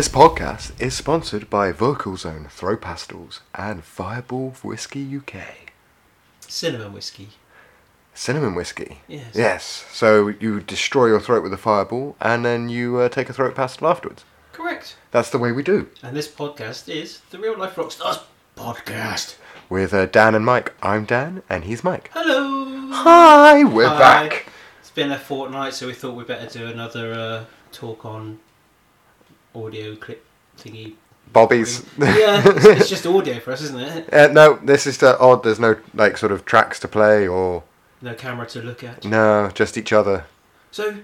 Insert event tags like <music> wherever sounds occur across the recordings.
This podcast is sponsored by Vocal Zone Throat Pastilles and Fireball Whiskey UK. Cinnamon whiskey. Cinnamon whiskey. Yes. Yes. So you destroy your throat with a fireball and then you uh, take a throat pastel afterwards. Correct. That's the way we do. And this podcast is the Real Life Rockstars podcast. With uh, Dan and Mike. I'm Dan and he's Mike. Hello. Hi, we're Hi. back. It's been a fortnight, so we thought we'd better do another uh, talk on audio clip thingy. Bobby's. <laughs> Yeah, it's, it's just audio for us, isn't it? <laughs> Uh, no, this is odd. There's no like sort of tracks to play or No camera to look at. no, just each other. So,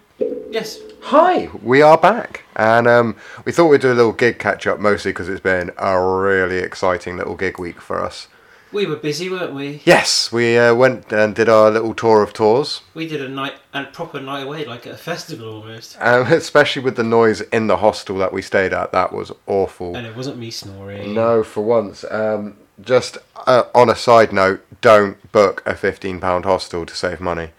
yes, Hi, we are back, and um, we thought we'd do a little gig catch up, mostly because it's been a really exciting little gig week for us. We were busy, weren't we? Yes, we uh, went and did our little tour of tours, We did a night and proper night away, like at a festival almost. um, <laughs> especially with the noise in the hostel that we stayed at. That was awful. And it wasn't me snoring. No, for once. Um, just uh, on a side note, don't book a fifteen pound hostel to save money.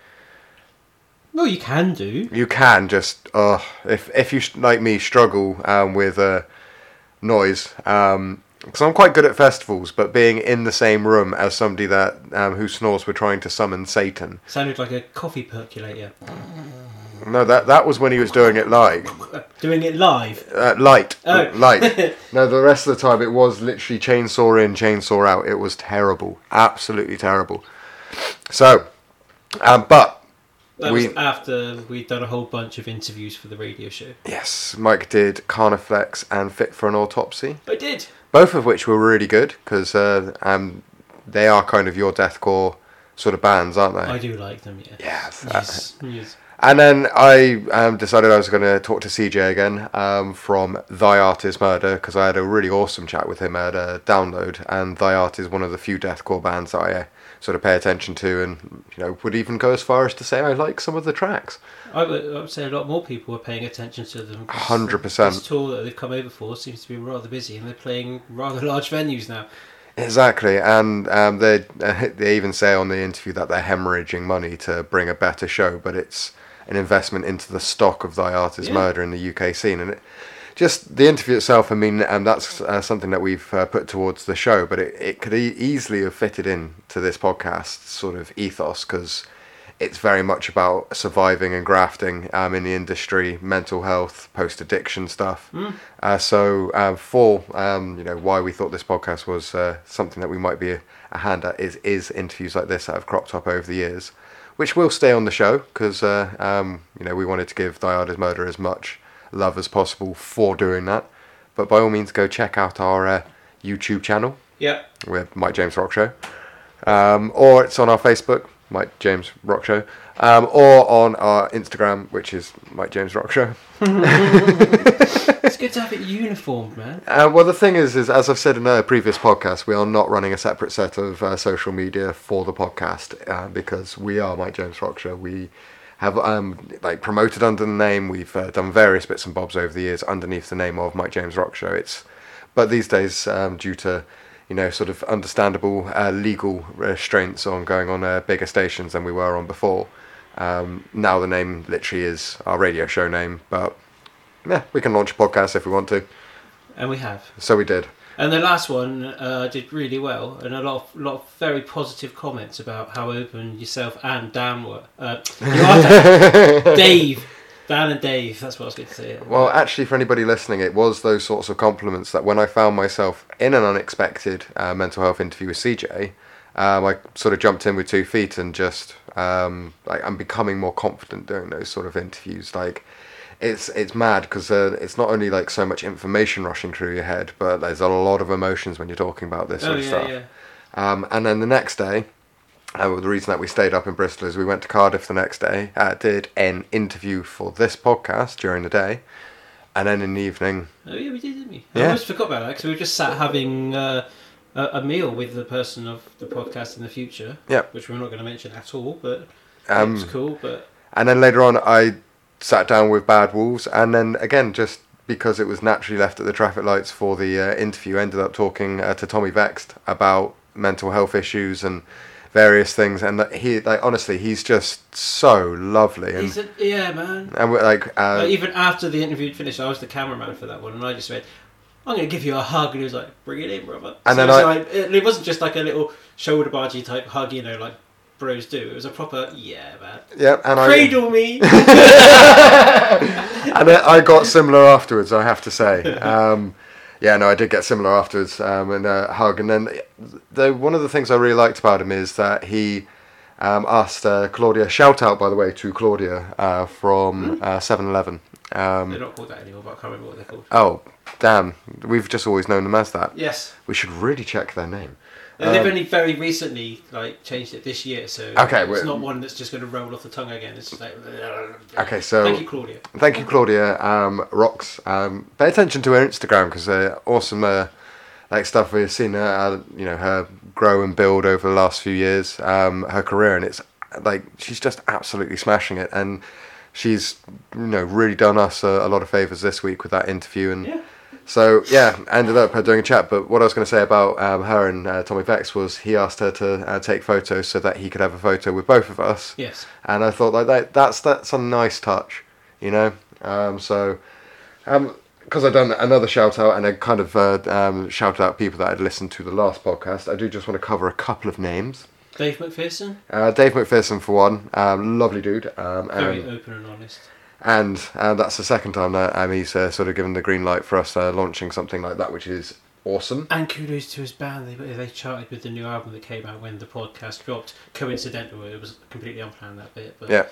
Well, you can do. You can just, uh, if if you like me struggle um, with uh, noise, because I'm quite good at festivals, but being in the same room as somebody that um, who snores were trying to summon Satan. Sounded like a coffee percolator. No, that that was when he was doing it live, Uh, Doing it live. uh, light, Oh. light. <laughs> no, the rest of the time it was literally chainsaw in, chainsaw out. It was terrible, absolutely terrible. So, um, but That we was after we'd done a whole bunch of interviews for the radio show. yes, Mike did Carnifex and Fit for an Autopsy. I did. both of which were really good because uh, um, they are kind of your deathcore sort of bands, aren't they? I do like them, yeah. Yes. Yes. yes. And then I um, decided I was going to talk to CJ again um, from Thy Art Is Murder because I had a really awesome chat with him at a download, and Thy Art is one of the few deathcore bands that I uh, sort of pay attention to, and you know would even go as far as to say I like some of the tracks. I would, I would say a lot more people are paying attention to them. 100%. This tour that they've come over for seems to be rather busy, and they're playing rather large venues now. Exactly, and um, they <laughs> they even say on the interview that they're hemorrhaging money to bring a better show, but it's an investment into the stock of Thy Art Is Yeah. Murder in the UK scene, and it, just the interview itself. I mean, and that's uh, something that we've uh, put towards the show, but it, it could e- easily have fitted in to this podcast sort of ethos because it's very much about surviving and grafting um, in the industry, mental health, post addiction stuff. Uh, so um, for um, you know why we thought this podcast was uh, something that we might be a, a hand at is is interviews like this that have cropped up over the years, which will stay on the show because uh, um, you know we wanted to give Thy Art Is Murder as much love as possible for doing that. But by all means, go check out our uh, YouTube channel Yeah. with Mike James Rock Show, um, or it's on our Facebook, Mike James Rock Show, um, or on our Instagram, which is Mike James Rock Show. It's good to have it uniformed, man. Uh, well, the thing is, is as I've said in a previous podcast, we are not running a separate set of uh, social media for the podcast uh, because we are Mike James Rock Show. We have um, like promoted under the name. We've uh, done various bits and bobs over the years underneath the name of Mike James Rock Show. It's but these days, um, due to you know sort of understandable uh, legal restraints on going on uh, bigger stations than we were on before. Um, now the name literally is our radio show name, but yeah, we can launch a podcast if we want to. And we have. So we did. And the last one uh, did really well, and a lot, of, lot of very positive comments about how open yourself and Dan were. Uh. <laughs> Dave, Dan and Dave. That's what I was going to say. Well, actually, for anybody listening, it was those sorts of compliments that when I found myself in an unexpected uh, mental health interview with CJ, um, I sort of jumped in with two feet and just um, like I'm becoming more confident doing those sort of interviews. Like it's it's mad because uh, it's not only like so much information rushing through your head, but there's a lot of emotions when you're talking about this oh sort of yeah, stuff. yeah. Um, and then the next day, uh, well, the reason that we stayed up in Bristol is we went to Cardiff the next day, uh, did an interview for this podcast during the day, and then in the evening, Oh yeah, we did, didn't we? I almost forgot about that because we were just sat having uh, a, a meal with the person of the podcast in the future. Yeah. Which we're not going to mention at all, but Um, it's cool. But and then later on, I sat down with Bad Wolves, and then again, just because it was naturally left at the traffic lights for the uh, interview, ended up talking uh, to Tommy Vext about mental health issues and various things, and he like honestly, he's just so lovely, and He's a, yeah, man. and we're like, uh, Like, even after the interview finished, I was the cameraman for that one, and I just went, "I'm going to give you a hug," and he was like, "Bring it in, brother." And so then it, I- like, it, it wasn't just like a little shoulder bargey type hug, you know, like bros do. It was a proper, yeah, man. yeah, and I Cradle me. <laughs> <laughs> and I I got similar afterwards. I have to say. Um, yeah, no, I did get similar afterwards um, and a hug. And then the one of the things I really liked about him is that he um, asked uh, Claudia. Shout out, by the way, to Claudia uh, from uh, Seven Eleven. they're Um, not called that anymore, but I can't remember what they're called. oh, damn! We've just always known them as that. Yes. We should really check their name. And they've Um, only very recently like changed it this year, so Okay, it's not one that's just going to roll off the tongue again. It's just like <laughs> Okay, so thank you, Claudia. Thank you, Claudia. Um, rocks. Um, pay attention to her Instagram because uh, awesome, uh, like stuff we've seen her, uh, you know, her grow and build over the last few years, um, her career, and it's like she's just absolutely smashing it, and she's you know really done us a, a lot of favors this week with that interview, and Yeah. So yeah, ended up uh, doing a chat. But what I was going to say about um, her and uh, Tommy Vext was he asked her to uh, take photos so that he could have a photo with both of us Yes. and I thought like that that's that's a nice touch, you know. Um, so, because I've done another shout out and I kind of uh, um, shout out people that had listened to the last podcast, I do just want to cover a couple of names. Dave McPherson, Uh, Dave McPherson for one, um, lovely dude, um, very open and honest. And uh, that's the second time that um, he's uh, sort of given the green light for us uh, launching something like that, which is awesome. And kudos to his band. They, they charted with the new album that came out when the podcast dropped. Coincidental, it was completely unplanned that bit. But Yeah.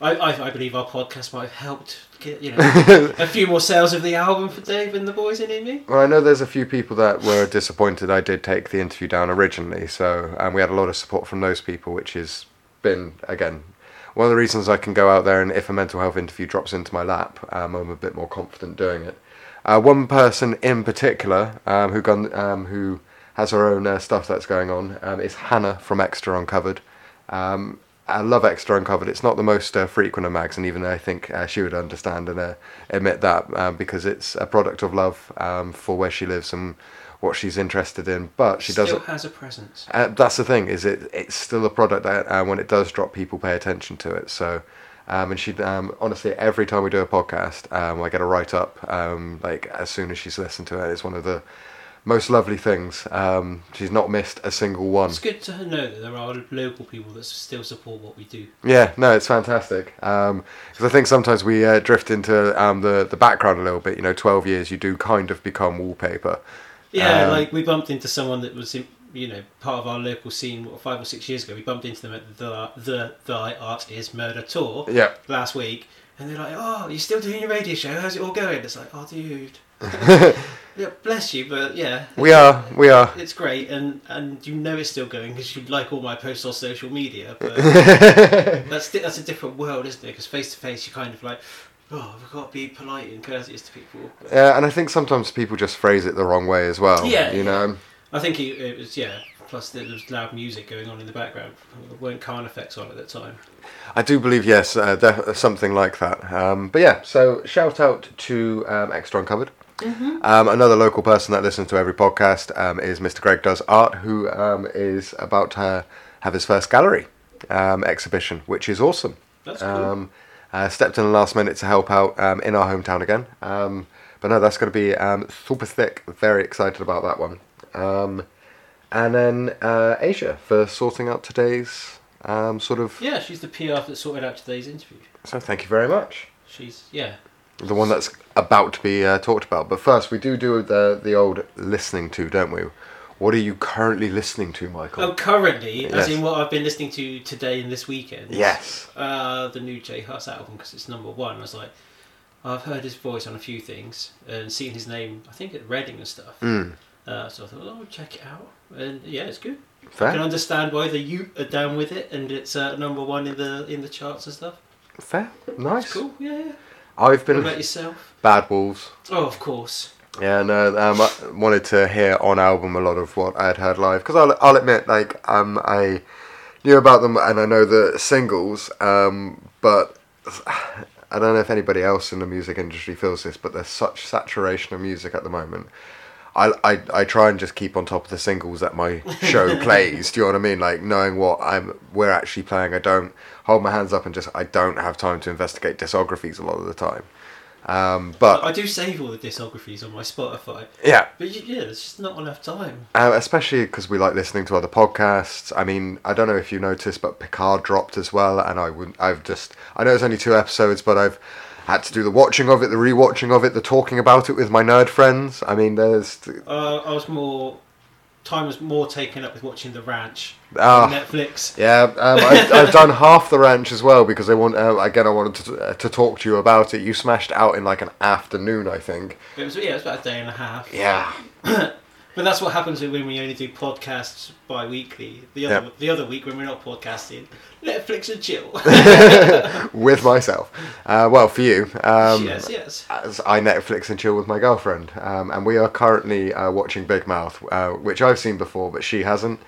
I, I, I believe our podcast might have helped get you know <laughs> a few more sales of the album for Dave and the boys InMe. Well, I know there's a few people that were disappointed I did take the interview down originally, so and we had a lot of support from those people, which has been, again, one of the reasons I can go out there and if a mental health interview drops into my lap, um, I'm a bit more confident doing it. Uh, one person in particular um, who gone, um, who has her own uh, stuff that's going on um, is Hannah from Extra Uncovered. Um, I love Extra Uncovered. It's not the most uh, frequent of mags, and even I think uh, she would understand and uh, admit that um, because it's a product of love um, for where she lives and what she's interested in. But she Still doesn't. has a presence. Uh, that's the thing is it it's still a product that uh, when it does drop, people pay attention to it. So. Um, and she um, honestly every time we do a podcast, um, I get a write up um, like as soon as she's listened to it. It's one of the most lovely things. Um, she's not missed a single one. It's good to know that there are local people that still support what we do. Yeah, no, it's fantastic. Because I think sometimes we uh, drift into um, the the background a little bit. You know, twelve years, you do kind of become wallpaper. Yeah, Um, like we bumped into someone that was, in, you know, part of our local scene what, five or six years ago. We bumped into them at the the Thy Art Is Murder tour Yeah, last week, and they're like, "Oh, you're still doing your radio show? How's it all going?" It's like, "Oh, dude, <laughs> yeah, bless you, but yeah, we are, we are. it's great, and and you know it's still going because you like all my posts on social media, but <laughs> that's that's a different world, isn't it? Because face to face, you kind of like, oh, we've got to be polite and courteous to people. Yeah, and I think sometimes people just phrase it the wrong way as well. Yeah, you know. I think it, it was yeah. Plus, there was loud music going on in the background. There weren't Carnifex on at that time. I do believe yes, uh, def- something like that. Um, but yeah, so shout out to um, Extra Uncovered. Um, another local person that listens to every podcast um, is Mr. Greg Does Art, who um, is about to have his first gallery um, exhibition, which is awesome. That's cool. Uh, stepped in the last minute to help out um, in our hometown again. Um, but no, that's going to be um, super thick. Very excited about that one. Um, and then uh, Asia for sorting out today's um, sort of. yeah, she's the PR that sorted out today's interview. So thank you very much. She's yeah. The one that's about to be uh, talked about. But first, we do do the the old listening to, don't we? What are you currently listening to, Michael? Oh, currently, as in what I've been listening to today and this weekend. Yes. Uh, the new J Hus album because it's number one. I was like, I've heard his voice on a few things and seen his name. I think at Reading and stuff. Mm. Uh, so I thought, oh, check it out. And yeah, it's good. I can understand why the Ute are down with it, and it's uh, number one in the in the charts and stuff. Fair. Nice. It's cool. Yeah. yeah. I've What been about yourself? Bad Wolves. Oh, of course. Yeah, no, um, I wanted to hear on album a lot of what I had heard live because I'll, I'll admit, like, um, I knew about them and I know the singles, um, but <sighs> I don't know if anybody else in the music industry feels this, but there's such saturation of music at the moment. I, I, I try and just keep on top of the singles that my show <laughs> plays. Do you know what I mean? Like knowing what I'm we're actually playing. I don't hold my hands up and just I don't have time to investigate discographies a lot of the time. Um, but I do save all the discographies on my Spotify, yeah, but yeah, there's just not enough time. Um, especially because we like listening to other podcasts. I mean, I don't know if you noticed, but Picard dropped as well, and I would, I've just, I know it's only two episodes, but I've had to do the watching of it, the rewatching of it, the talking about it with my nerd friends. I mean, there's, Uh, I was more time was more taken up with watching The Ranch Ah. on Netflix. yeah, um, I've, I've done <laughs> half the ranch as well because I want, uh, again, I wanted to, uh, to talk to you about it. You smashed out in like an afternoon, I think. It was yeah, it was about a day and a half. Yeah, <clears throat> But that's what happens when we only do podcasts bi-weekly. The other Yeah. the other week when we're not podcasting, Netflix and chill. <laughs> <laughs> with myself. Uh, well, for you. Um, yes, yes. as I Netflix and chill with my girlfriend, um, and we are currently uh, watching Big Mouth, uh, which I've seen before, but she hasn't.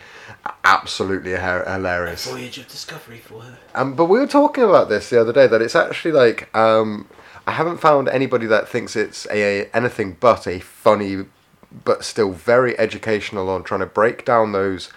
Absolutely hi- hilarious. Voyage of discovery for her. Um, but we were talking about this the other day that it's actually like um, I haven't found anybody that thinks it's a, anything but a funny, but still very educational on trying to break down those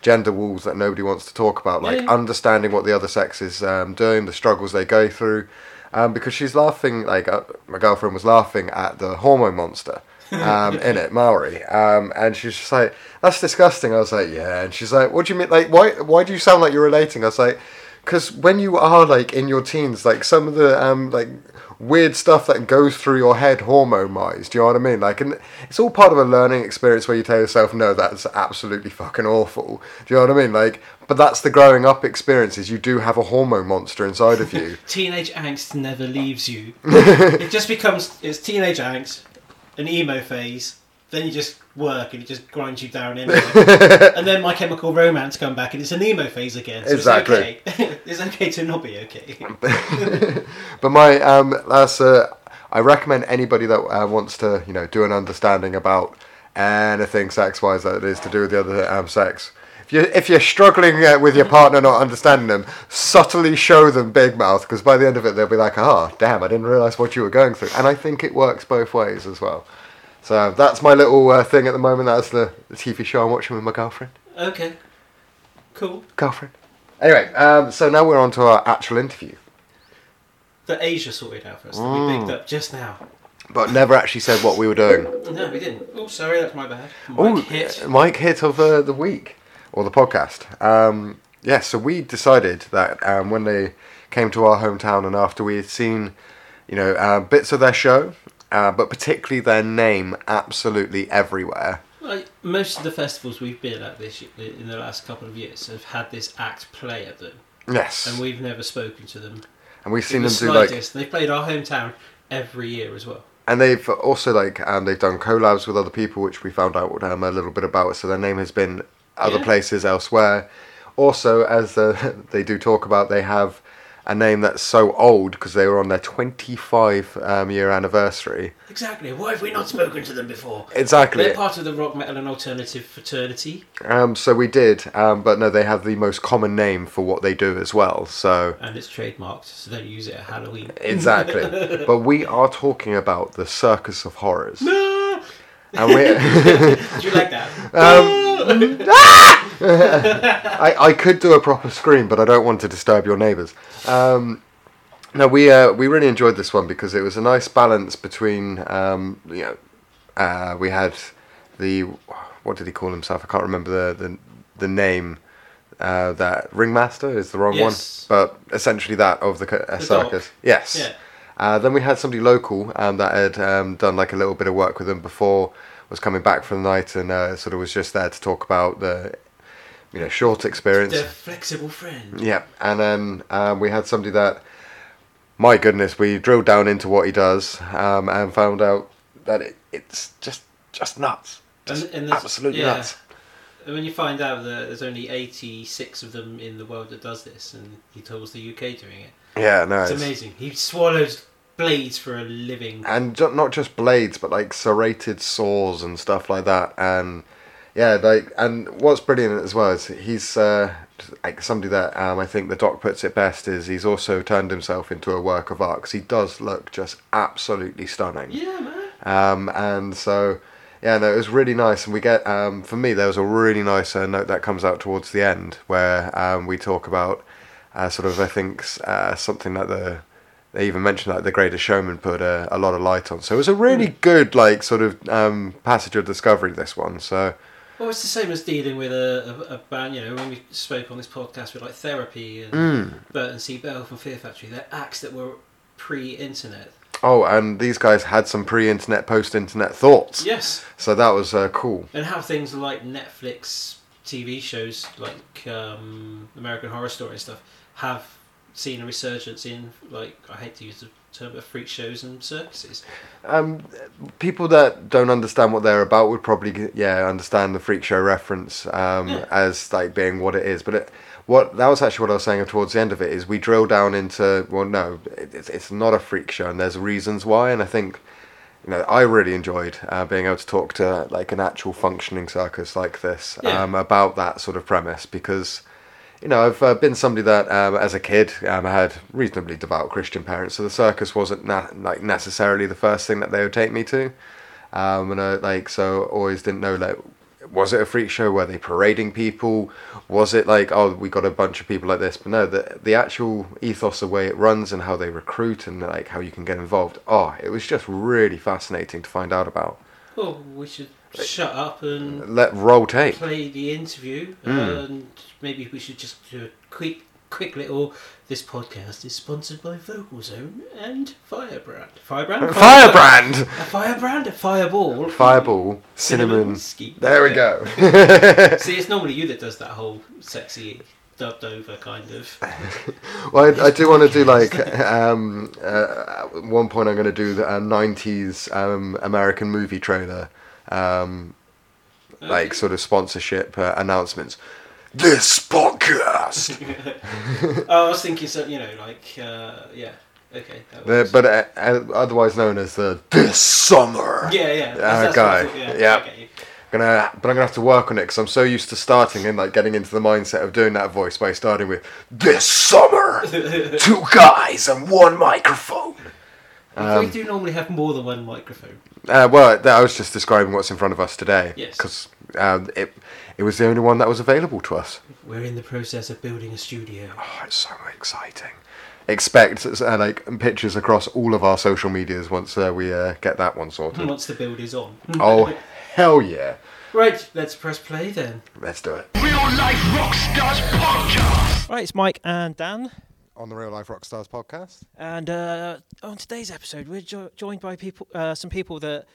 gender walls that nobody wants to talk about, like Yeah. understanding what the other sex is um, doing, the struggles they go through. Um, because she's laughing, like uh, my girlfriend was laughing at the hormone monster <laughs> um, in it, Maury, um, and she's just like, "That's disgusting." I was like, "Yeah," and she's like, "What do you mean? Like, why? Why do you sound like you're relating?" I was like, "Cause when you are like in your teens, like some of the um like weird stuff that goes through your head hormone wise. Do you know what I mean? Like, and it's all part of a learning experience where you tell yourself, no, that's absolutely fucking awful. Do you know what I mean? Like, but that's the growing up experience. Is you do have a hormone monster inside of you. <laughs> Teenage angst never leaves you. <laughs> it just becomes it's teenage angst, an emo phase. Then you just work and it just grinds you down anyway. <laughs> and then My Chemical Romance come back and it's an emo phase again. So Exactly. It's okay. <laughs> it's okay to not be okay. <laughs> but my um, that's uh, I recommend anybody that uh, wants to you know do an understanding about anything sex wise that it is to do with the other um, sex. If you're, if you're struggling uh, with your partner not understanding them, subtly show them Big Mouth because by the end of it they'll be like, oh damn, I didn't realize what you were going through, and I think it works both ways as well. So that's my little uh, thing at the moment. That's the, the TV show I'm watching with my girlfriend. okay. Cool. Girlfriend. Anyway, um, so now we're on to our actual interview, That Asia sorted out for us. That Mm. we picked up just now. but never actually said what we were doing. No, we didn't. Oh, sorry, that's my bad. Oh, Mike hit. Mike hit of uh, the week or the podcast. Um, yeah, so we decided that um, when they came to our hometown and after we had seen, you know, uh, bits of their show, uh, but particularly their name absolutely everywhere. Like most of the festivals we've been at this in the last couple of years have had this act play at them, Yes, and we've never spoken to them. and we've seen the them do like. They played our hometown every year as well. and they've also like um, they've done collabs with other people, which we found out um, a little bit about. So their name has been other Yeah. places elsewhere. Also, as uh, <laughs> they do talk about, they have a name that's so old because they were on their 25 um, year anniversary. Exactly. Why have we not spoken to them before? Exactly. They're part of the rock metal and alternative fraternity, Um, so we did, um, but no, they have the most common name for what they do as well. So and it's trademarked, so don't use it at Halloween. exactly. <laughs> but we are talking about the Circus of Horrors, No! and we. <laughs> Do you like that? <laughs> <laughs> I, I could do a proper scream, but I don't want to disturb your neighbours. Um, no, we uh, we really enjoyed this one because it was a nice balance between um, you know uh, we had the what did he call himself? I can't remember the the, the name. Uh, that ringmaster is the wrong Yes. one, but essentially that of the, uh, The circus. doc. Yes. Yeah. Uh, then we had somebody local um, that had um, done like a little bit of work with them before, was coming back from the night, and uh, sort of was just there to talk about the, you know, short experience. Their flexible friend. Yeah, and then um, we had somebody that, my goodness, we drilled down into what he does um, and found out that it, it's just just nuts, just And- and absolutely yeah. nuts. And when you find out that there's only 86 of them in the world that does this, and he told the UK doing it, Yeah, no, it's it's, amazing. He swallows blades for a living. and not just blades, but like serrated saws and stuff like that. And yeah, like and what's brilliant as well is he's uh, like somebody that um, I think the doc puts it best is he's also turned himself into a work of art because he does look just absolutely stunning. Yeah, man. Um, and so Yeah, no, it was really nice, and we get um, for me there was a really nice uh, note that comes out towards the end where um, we talk about uh, sort of I think uh, something that the they even mentioned that the Greatest Showman put a, a lot of light on. So it was a really good like sort of um, passage of discovery. This one, so Well, it's the same as dealing with a, a, a band. You know, when we spoke on this podcast with like Therapy and Mm. Burton C. Bell from Fear Factory, they're acts that were pre-internet. oh, and these guys had some pre-internet, post-internet thoughts. Yes, So that was uh, cool. and how things like Netflix TV shows like um, American Horror Story and stuff have seen a resurgence in like I hate to use the term but freak shows and circuses. Um, people that don't understand what they're about would probably yeah understand the freak show reference um, Yeah. as like being what it is. But it, what that was actually what I was saying towards the end of it is we drill down into well no it's it's not a freak show and there's reasons why and I think you know I really enjoyed uh, being able to talk to like an actual functioning circus like this Yeah. um, about that sort of premise because you know, I've uh, been somebody that, um, as a kid, um, I had reasonably devout Christian parents, so the circus wasn't na- like necessarily the first thing that they would take me to, um, and I like so always didn't know like, was it a freak show? Were they parading people? Was it like, oh, we got a bunch of people like this? But no, the the actual ethos, the way it runs, and how they recruit, and like how you can get involved. Oh, it was just really fascinating to find out about. Well, we should shut up and Let roll tape. play the interview, Mm. and maybe we should just do a quick, quick little. This podcast is sponsored by Vocal Zone and Firebrand. Firebrand. <laughs> Firebrand, A firebrand, a fireball. fireball, cinnamon. ski. There we go. <laughs> <laughs> See, it's normally you that does that whole sexy dubbed over kind of. Well, I, I do want to do like um, uh, at one point. I'm going to do the uh, '90s um, American movie trailer, um, like sort of sponsorship uh, announcements. This podcast, <laughs> oh, I was thinking, so you know, like, uh, yeah, okay. that the, but uh, uh, otherwise known as the this summer. yeah, yeah, Uh, that's, that's guy, thought, yeah, yeah. You. Gonna, but I'm gonna have to work on it because I'm so used to starting and like getting into the mindset of doing that voice by starting with this summer, <laughs> two guys and one microphone. We do normally have more than one microphone. Uh, well, I was just describing what's in front of us today. Yes. Because um, it it was the only one that was available to us. We're in the process of building a studio. Oh, it's so exciting. Expect uh, like pictures across all of our social medias once uh, we uh, get that one sorted. Once the build is on. <laughs> oh hell yeah! Right, let's press play then. Let's do it. Real Life Rockstars Podcast. Right, it's Mike and Dan. On the Real Life Rockstars podcast. And uh, on today's episode, we're jo- joined by people, uh, some people that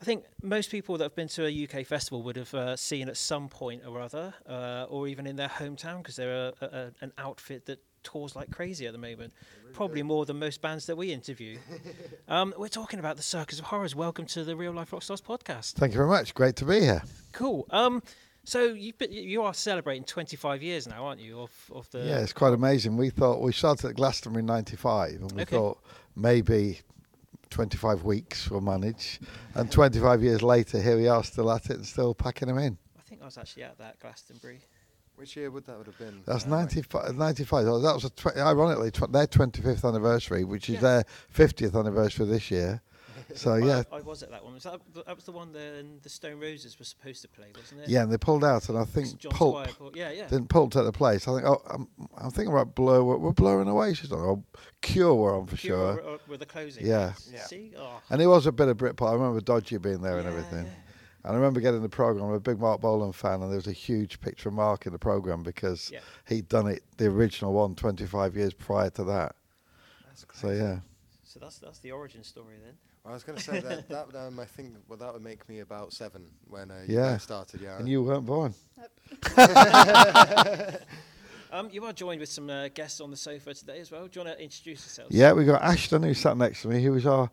I think most people that have been to a UK festival would have uh, seen at some point or other, uh, or even in their hometown, because they're a, a, a, an outfit that tours like crazy at the moment. Probably more than most bands that we interview. <laughs> um, we're talking about the Circus of Horrors. Welcome to the Real Life Rockstars podcast. Thank you very much. Great to be here. Cool. Um, so you've been, you are celebrating 25 years now, aren't you? Of, of the Yeah, it's quite amazing. We thought we started at Glastonbury in '95, and we Okay. thought maybe 25 weeks will manage. And 25 years later, here we are, still at it and still packing them in. I think I was actually at that Glastonbury. Which year would that would have been? That's 95. 95. Oh, That was a tw- ironically tw- their 25th anniversary, which is Yeah. their 50th anniversary this year. So Well, yeah, I, I was at that one. Was that that was the one that the Stone Roses were supposed to play, wasn't it? yeah, and they pulled out, and I think John Pulp Squire pulled- Yeah, yeah. didn't Pulp take the place. I think oh, I'm, I'm thinking about Blur. We're, we're blowing away. She's on. Oh, Cure were on for Cure sure. were, were the closing. Yeah. Yeah. See, oh, And it was a bit of Britpop. I remember Dodgy being there and everything. yeah. And I remember getting the program. I'm a big Marc Bolan fan, and there was a huge picture of Mark in the program because Yeah. he'd done it, the original one, 25 years prior to that. So yeah, So that's that's the origin story then. I was going to say that, <laughs> that um, I think well, that would make me about seven when uh, Yeah. started. Yeah. and you weren't born. <laughs> Um, you are joined with some uh, guests on the sofa today as well. Do you want to introduce yourselves? Yeah, we got Ashton who sat next to me, who was our,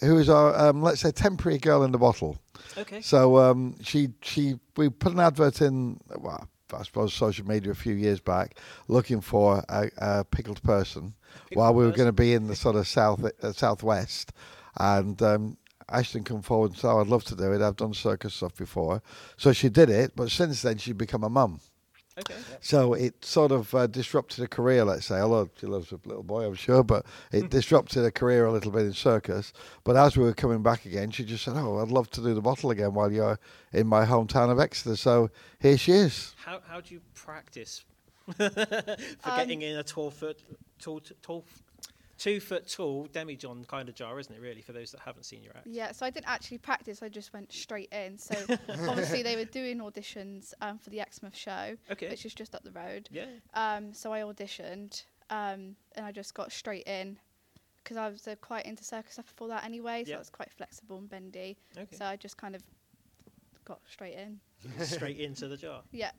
who was our, um, let's say, temporary girl in the bottle. Okay. So um, she she we put an advert in, well, I suppose social media a few years back, looking for a, a pickled person while we were going to be in the sort of south uh, southwest, and um, Ashton come forward and said, oh, "I'd love to do it. I've done circus stuff before." So she did it, but since then she's become a mum. Okay. So it sort of uh, disrupted her career, let's say. Although she loves a little boy, I'm sure, but it disrupted her career a little bit in circus. But as we were coming back again, she just said, "Oh, I'd love to do the bottle again while you're in my hometown of Exeter." So here she is. How how do you practice <laughs> for getting in a twelve foot tall, tall, two foot tall demijohn kind of jar, isn't it? Really, for those that haven't seen your act. Yeah, so I didn't actually practice. I just went straight in. So <laughs> obviously they were doing auditions um, for the Exmouth show, Okay. which is just up the road. Yeah. Um, so I auditioned, um, and I just got straight in because I was uh, quite into circus stuff before that anyway. So Yeah. I was quite flexible and bendy. Okay. So I just kind of got straight in. <laughs> Straight into the jar. <laughs> Yeah.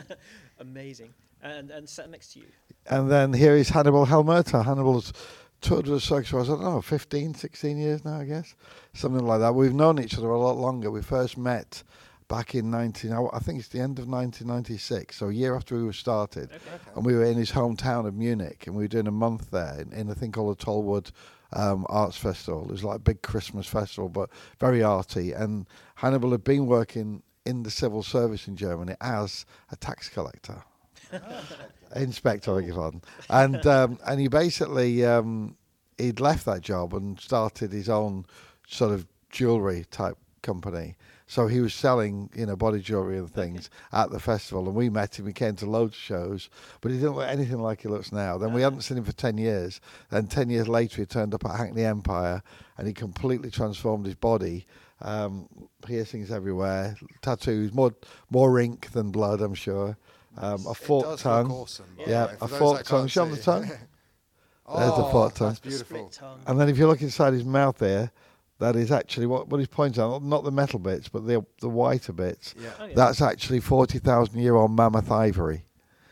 <laughs> Amazing. And and sat next to you. And then here is Hannibal Helmurto. Hannibal's toured with circus for, I don't know, 15, 16 years now, I guess. Something like that. We've known each other a lot longer. We first met back in 19, I think it's the end of 1996, so a year after we were started. And we were in his hometown of Munich, and we were doing a month there in, in a thing called the Tollwood um, Arts Festival. It was like a big Christmas festival, but very arty. And Hannibal had been working in the civil service in Germany as a tax collector. <laughs> Inspector, I beg your pardon. And um, and he basically um, he'd left that job and started his own sort of jewelry type company. So he was selling, you know, body jewelry and things at the festival, and we met him. He came to loads of shows, but he didn't look anything like he looks now. Then we hadn't seen him for ten years. Then ten years later, he turned up at Hackney Empire, and he completely transformed his body. Um, piercings everywhere, tattoos, more more ink than blood, I'm sure. Um, a It forked tongue. Awesome, by Yeah, way, a for forked tongue. can't Show 'em the see. tongue. <laughs> There's the oh, forked tongue. That's beautiful. Split tongue. And then if you look inside his mouth there, that is actually what, what he's pointing out, not the metal bits, but the the whiter bits. Yeah. Oh, yeah. That's actually 40,000 year old mammoth ivory.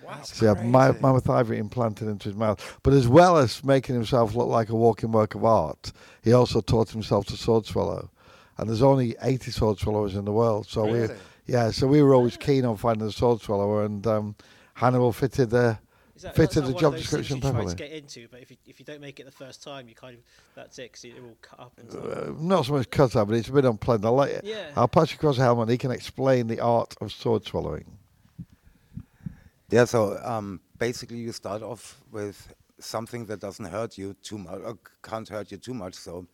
Wow. So you have ma- mammoth ivory implanted into his mouth. But as well as making himself look like a walking work of art, he also taught himself to sword swallow. And there's only 80 sword swallowers in the world. So we, Really? yeah, so we were always keen on finding a sword swallower, and um, Hannibal fitted the that, fitted that's the job one of those things description you try to perfectly. get into, but if you, if you don't make it the first time, you kind of that's it. 'cause it will cut up and stuff. uh, not so much cut up, but it's a bit unpleasant. I'll, let, Yeah. I'll pass you across Helmut. He can explain the art of sword swallowing. Yeah, so um, basically you start off with something that doesn't hurt you too much, or can't hurt you too much. So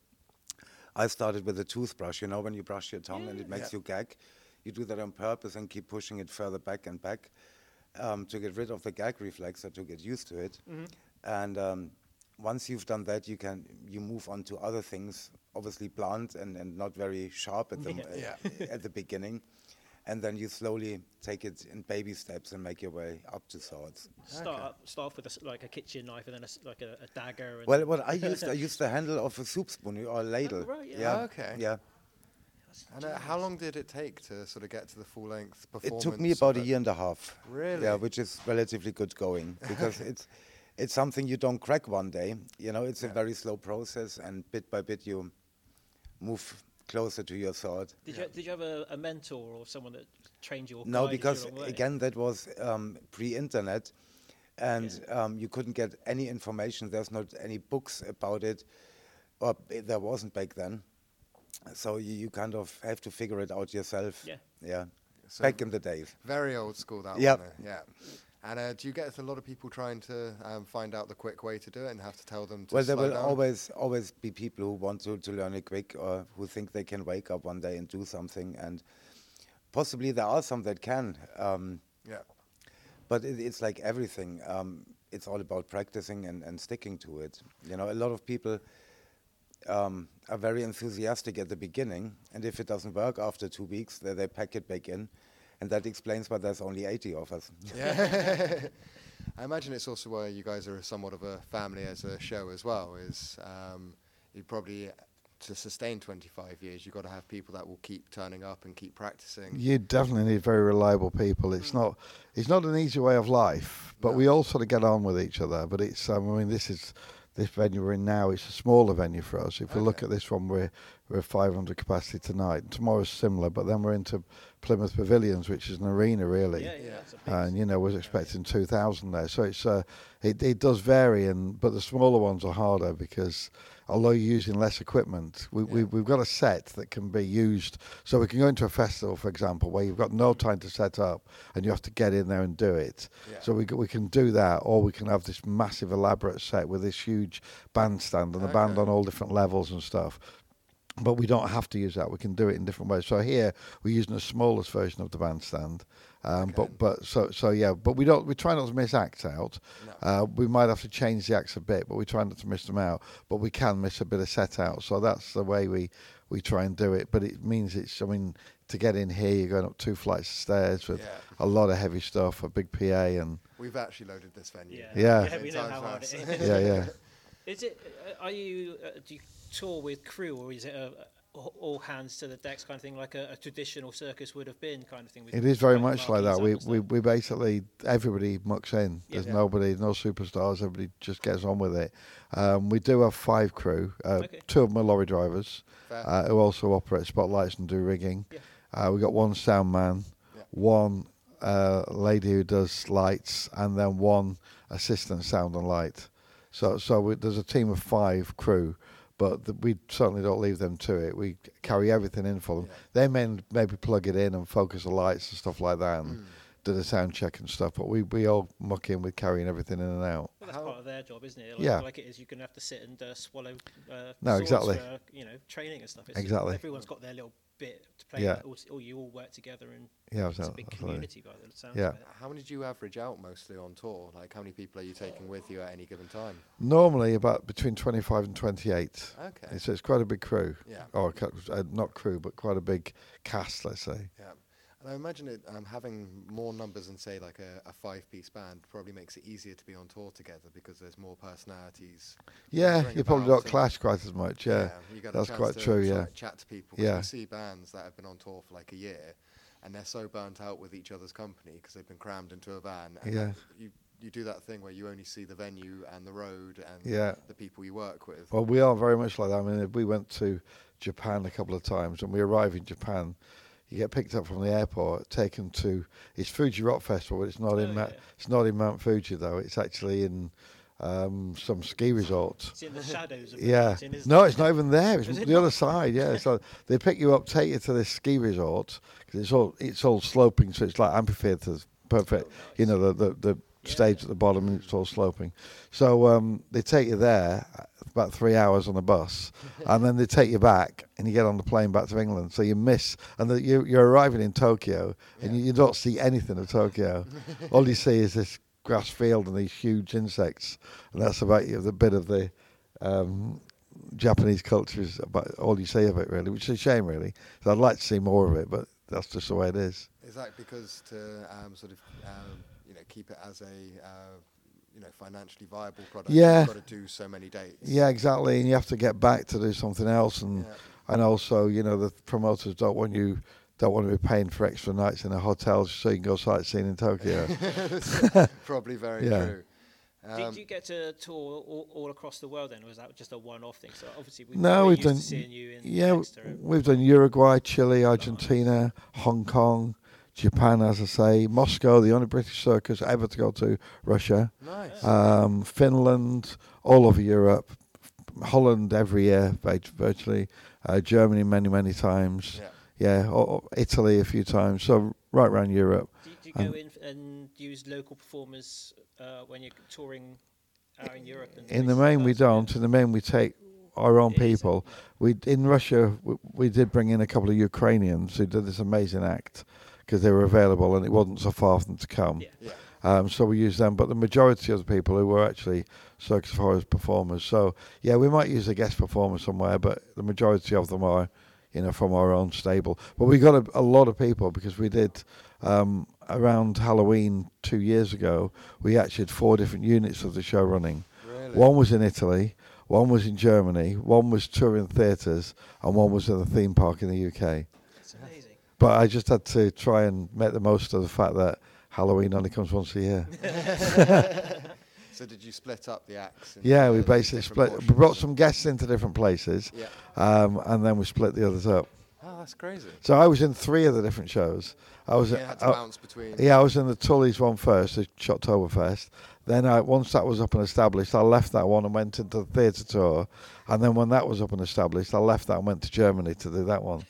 I started with a toothbrush. You know, when you brush your tongue and it makes you gag, you do that on purpose and keep pushing it further back and back um, to get rid of the gag reflex or to get used to it. And um, once you've done that, you can you move on to other things, obviously blunt and, and not very sharp at the m- Yeah. <laughs> at the beginning. And then you slowly take it in baby steps and make your way up to swords. Start up, start off with a s like a kitchen knife and then a s like a, a dagger. And Well, what I used, I <laughs> used the handle of a soup spoon or a ladle. right, yeah. yeah. Oh, okay. Yeah. And uh, how long did it take to sort of get to the full length performance? It took me about a year and a half. Really? Yeah, which is relatively good going <laughs> because it's it's something you don't crack one day. You know, it's a very slow process, and bit by bit you move closer to your thought. did you did you have a, a mentor or someone that trained you? Or No, guided you because along the way? again, that was um, pre-internet, and um, you couldn't get any information. There's not any books about it, or i- there wasn't back then. So you, you kind of have to figure it out yourself. Yeah. Yeah. So- back in the days. Very old school that Yep. one. there, Yeah. And uh, do you get a lot of people trying to um, find out the quick way to do it and have to tell them to Well, there slow will down? always always be people who want to, to learn it quick or who think they can wake up one day and do something, and possibly there are some that can. Um, Yeah. but it, it's like everything. Um, it's all about practicing and, and sticking to it. You know, a lot of people um, are very enthusiastic at the beginning, and if it doesn't work after two weeks, they, they pack it back in, and that explains why there's only 80 of us. Yeah. <laughs> <laughs> I imagine it's also why you guys are somewhat of a family as a show as well. Is um, you probably to sustain 25 years, you've got to have people that will keep turning up and keep practicing. You definitely need very reliable people. It's not it's not an easy way of life, but we all sort of get on with each other. But it's um, I mean this is this venue we're in now, it's a smaller venue for us. If we look at this one, we're we're 500 capacity tonight. Tomorrow's similar, but then we're into Plymouth Pavilions, which is an arena really. Yeah, yeah. Yeah. it's a big- And you know, was expecting 2,000 there, so it's uh, it it does vary, and but the smaller ones are harder because although you're using less equipment, we, we Yeah. we've got a set that can be used. So we can go into a festival, for example, where you've got no time to set up, and you have to get in there and do it. Yeah. So we we can do that, or we can have this massive elaborate set with this huge bandstand and the band on all different levels and stuff. But we don't have to use that. We can do it in different ways. So here we're using the smallest version of the bandstand. Um, Okay. But but so so yeah. But we don't. We try not to miss acts out. No. Uh, we might have to change the acts a bit, but we try not to miss them out. But we can miss a bit of set out. So that's the way we we try and do it. But it means it's. I mean, to get in here, you're going up two flights of stairs with Yeah. a lot of heavy stuff, a big PA, and We've actually loaded this venue. Yeah. Yeah. yeah, we know how hard it is. yeah, yeah. <laughs> Is it? uh, Are you? Uh, do you tour with crew, or is it a, a all hands to the decks kind of thing, like a, a traditional circus would have been, kind of thing? It is very much like that. We, we we basically everybody mucks in. There's Yeah. nobody, no superstars. Everybody just gets on with it. Um, we do have five crew. Uh, Okay. Two of them are lorry drivers uh, who also operate spotlights and do rigging. Yeah. Uh, we got one sound man, Yeah. one uh, lady who does lights, and then one assistant sound and light. So so we, there's a team of five crew. But th we certainly don't leave them to it. We carry everything in for them. Yeah. They may maybe plug it in and focus the lights and stuff like that, and Mm. do the sound check and stuff. But we, we all muck in with carrying everything in and out. Well, that's How- part of their job, isn't it? Like, Yeah. Like it is, you're going to have to sit and uh, swallow. Uh, No, exactly. For, you know, training and stuff. It's, Exactly. Everyone's got their little bit to play. Yeah. with, All, all you all work together, and Yeah, it's a big absolutely. community by the sounds Yeah. of it. How many do you average out mostly on tour? Like, how many people are you taking with you at any given time? Normally about between 25 and 28. Okay. So it's quite a big crew. Yeah. Or uh, not crew, but quite a big cast, let's say. Yeah. And I imagine it um, having more numbers than say like a, a five-piece band probably makes it easier to be on tour together because there's more personalities. Yeah, you probably don't clash quite as much. Yeah. you get that's quite to true, yeah. of chat to people. Yeah. You see bands that have been on tour for like a year, and they're so burnt out with each other's company because they've been crammed into a van. And Yeah. You you do that thing where you only see the venue and the road and Yeah. the people you work with. Well, we are very much like that. I mean, we went to Japan a couple of times, and we arrive in Japan. You get picked up from the airport, taken to it's Fuji Rock Festival, but it's not in Oh, Ma- it's not in Mount Fuji though. It's actually in um, some ski resort. It's in the <laughs> shadows Yeah. mountain, No, it? it's not even there. It's it the not? other side. Yeah. <laughs> So they pick you up, take you to this ski resort because it's all it's all sloping, so it's like amphitheaters, perfect. You know the the, the Yeah. stage at the bottom and it's all sloping. So um, they take you there about three hours on a bus, <laughs> and then they take you back, and you get on the plane back to England. So you miss, and the, you, you're arriving in Tokyo, and Yeah. you, you don't see anything of Tokyo. <laughs> all you see is this grass field and these huge insects, and that's about you, the bit of the um, Japanese culture is about all you see of it, really, which is a shame, really. So I'd like to see more of it, but that's just the way it is. Is that because to um, sort of um, you know keep it as a uh, you know financially viable product? Yeah. You've got to do so many dates. Yeah, exactly. And you have to get back to do something else, and Yeah. and also, you know, the promoters don't want you don't want to be paying for extra nights in a hotel so you can go sightseeing in Tokyo. <laughs> <laughs> Probably very Yeah. true. Um, Did you get to tour all, all across the world then, or was that just a one-off thing? So obviously, we, no, we're we've used done to seeing you in yeah, Exeter. we've done Uruguay, Chile, Argentina, Hong Kong, Japan, as I say, Moscow, the only British circus ever to go to Russia, nice. um, Finland, all over Europe, Holland every year, virtually, uh, Germany many many times. yeah. Yeah, or, or Italy a few times. So right around Europe. Do you, do you go um, in and use local performers uh, when you're touring out in Europe? And In the places like main, we don't. In the main, we take our own people. We in Russia, we, we did bring in a couple of Ukrainians who did this amazing act because they were available and it wasn't so far for them to come. Yeah. Yeah. Um, so we used them, but the majority of the people who were actually Circus of Horrors performers. So yeah, we might use a guest performer somewhere, but the majority of them are, you know, from our own stable. But we got a, a lot of people because we did um, around Halloween two years ago. We actually had four different units of the show running. Really. One was in Italy, one was in Germany, one was touring theatres, and one was in a theme park in the UK. But I just had to try and make the most of the fact that Halloween only comes once a year. <laughs> So did you split up the acts? Yeah, we basically split. We brought some guests into different places, Yeah. um, and then we split the others up. Oh, that's crazy. So I was in three of the different shows. I was, Yeah, had to I- bounce between. yeah, I was in the Tully's one first, the Shocktoberfest. Then I, once that was up and established, I left that one and went into the theatre tour. And then when that was up and established, I left that and went to Germany to do that one.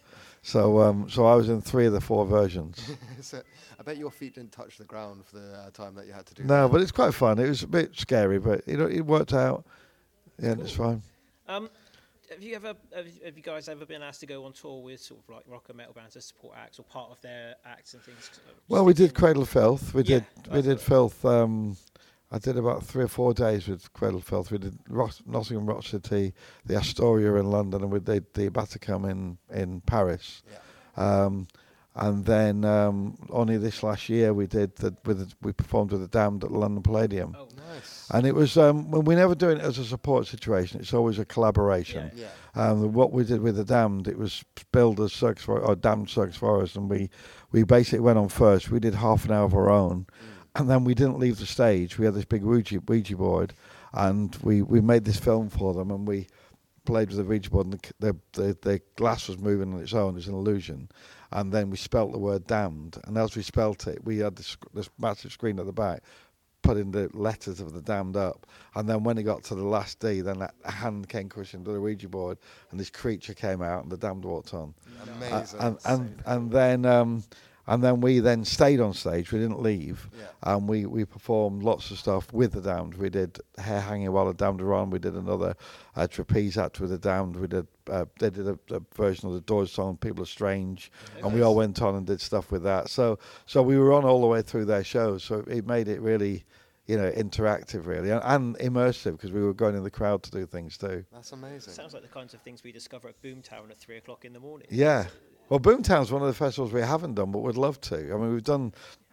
So, um, so I was in three of the four versions. <laughs> so, I bet your feet didn't touch the ground for the uh, time that you had to do. no, that. but it's quite fun. It was a bit scary, but you know, it worked out. Yeah, and it's fine. Um, have you ever have, you- have you guys ever been asked to go on tour with sort of like rock and metal bands as support acts or part of their acts and things? Uh, Well, we did Cradle of Filth. We Yeah, did we did Filth. Um, I did about three or four days with Cradle of We did Nottingham Rock City, the Astoria in London, and we did the Bataclan in in Paris. Um, and then um, only this last year we did the, with the, we performed with the Damned at the London Palladium. Oh, Nice. And it was um, we never do it as a support situation. It's always a collaboration. Yeah. Um, what we did with the Damned, it was billed as Circus for, or Damned Circus Forest, and we we basically went on first. We did half an hour of our own, and then we didn't leave the stage. We had this big Ouija, Ouija board, and we, we made this film for them, and we played with the Ouija board, and the, the, the, the glass was moving on its own. It was an illusion. And then we spelt the word damned, and as we spelt it, we had this, this massive screen at the back putting the letters of the damned up. And then when it got to the last D, then that hand came crushing to the Ouija board, and this creature came out, and the damned walked on. Uh, Amazing. and and and then um, and then we then stayed on stage. We didn't leave, Yeah. and we we performed lots of stuff with the Damned. We did hair hanging while the Damned were on. We did another uh, trapeze act with the Damned. We did uh, they did a, a version of the Doors song "People Are Strange," and we all went on and did stuff with that. So so we were on all the way through their shows. So it made it really. You know, interactive really, and, and immersive because we were going in the crowd to do things too. That's amazing. Sounds like the kinds of things we discover at Boomtown at three o'clock in the morning. Yeah. Well, Boomtown's one of the festivals we haven't done, but would love to. I mean, we've done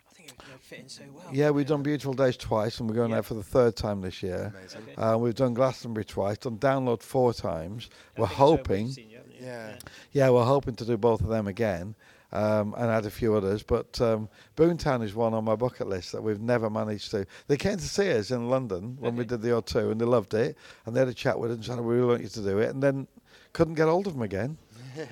I think it would fit in so well. Yeah, we've done Beautiful Days twice, and we're going Yeah. there for the third time this year. Uh, we've done Glastonbury twice, done Download four times. I We're think so, we've hoping, seen you, haven't? Yeah. yeah, we're hoping to do both of them again, um, and add a few others. But um, Boomtown is one on my bucket list that we've never managed to. They came to see us in London when we did the O2, and they loved it, and they had a chat with us and said, "We really want you to do it," and then couldn't get hold of them again. <laughs>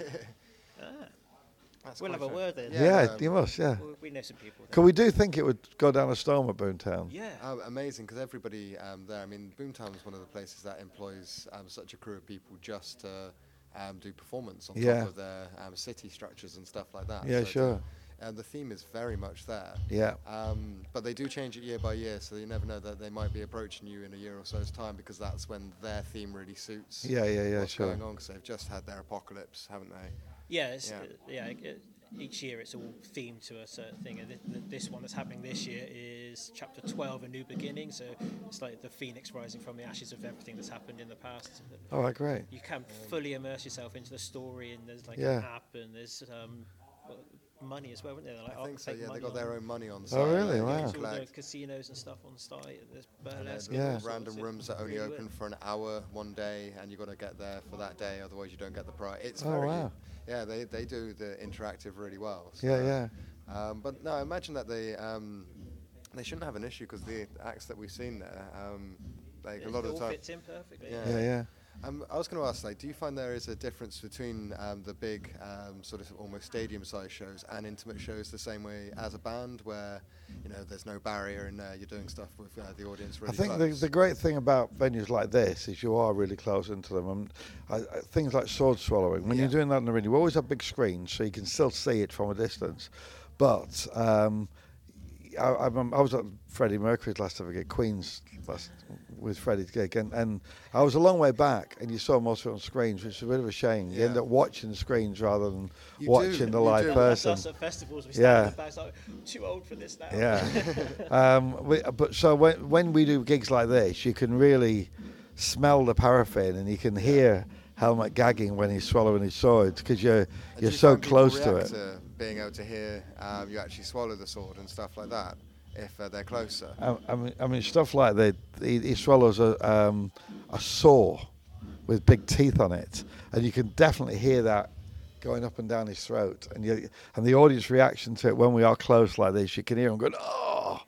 That's we'll quite have a fair. word then. Yeah, um, you must, yeah. We- we know some people. Because we do think it would go down a storm at Boomtown. Yeah. Oh, amazing! Because everybody um, there. I mean, Boomtown is one of the places that employs um, such a crew of people just to um, do performance on Yeah. top of their um, city structures and stuff like that. Yeah, So sure. And the theme is very much there. Yeah. Um, but they do change it year by year, so you never know that they might be approaching you in a year or so's time because that's when their theme really suits. Yeah, yeah, yeah, what's sure. going on because they've just had their apocalypse, haven't they? Yeah, Yeah. uh, yeah. it- each year it's all themed to a certain thing, and th- th- this one that's happening this year is chapter twelve, a new beginning. So it's like the phoenix rising from the ashes of everything that's happened in the past. All right, great. You can fully immerse yourself into the story, and there's like Yeah. an app, and there's um, money as well, isn't there? Like, I think so. Yeah, they money got their own money on site. Oh, really? that Wow. all the casinos and stuff on site. There's burlesque. there's Yeah. and all little sorts. random rooms that only really open works. for an hour one day, and you've got to get there for that day, otherwise you don't get the prize. It's Oh, very, wow. yeah, they, they do the interactive really well. so, Yeah, yeah. Um, but no, I imagine that they um, they shouldn't have an issue because the acts that we've seen there, um, like a It lot of all the time. fits in perfectly. Yeah. Yeah, yeah. Um, I was going to ask, like, do you find there is a difference between um, the big, um, sort of almost stadium-sized shows and intimate shows the same way as a band, where you know there's no barrier and uh, you're doing stuff with uh, the audience really I think the, close? the great thing about venues like this is you are really close into them. And I, I, things like sword swallowing, when Yeah. you're doing that in the arena, we always have big screens so you can still see it from a distance. But um, I, I, I was at Freddie Mercury's last ever gig, Queen's last with Freddie's gig, and, and I was a long way back, and you saw most of it on screens, which is a bit of a shame. You end up watching the screens rather than You do, watching the you live do. That's person. us at festivals. We Yeah. back, like, too old for this now. Yeah. <laughs> um, we, but so when when we do gigs like this, you can really smell the paraffin and you can hear Helmet gagging when he's swallowing his sword because you're And you're so close to it. Being able to hear um, you actually swallow the sword and stuff like that if uh, they're closer. I, I mean, I mean stuff like that. He, he swallows a um, a saw with big teeth on it, and you can definitely hear that going up and down his throat. And you, and the audience reaction to it when we are close like this, you can hear him going, "Oh,"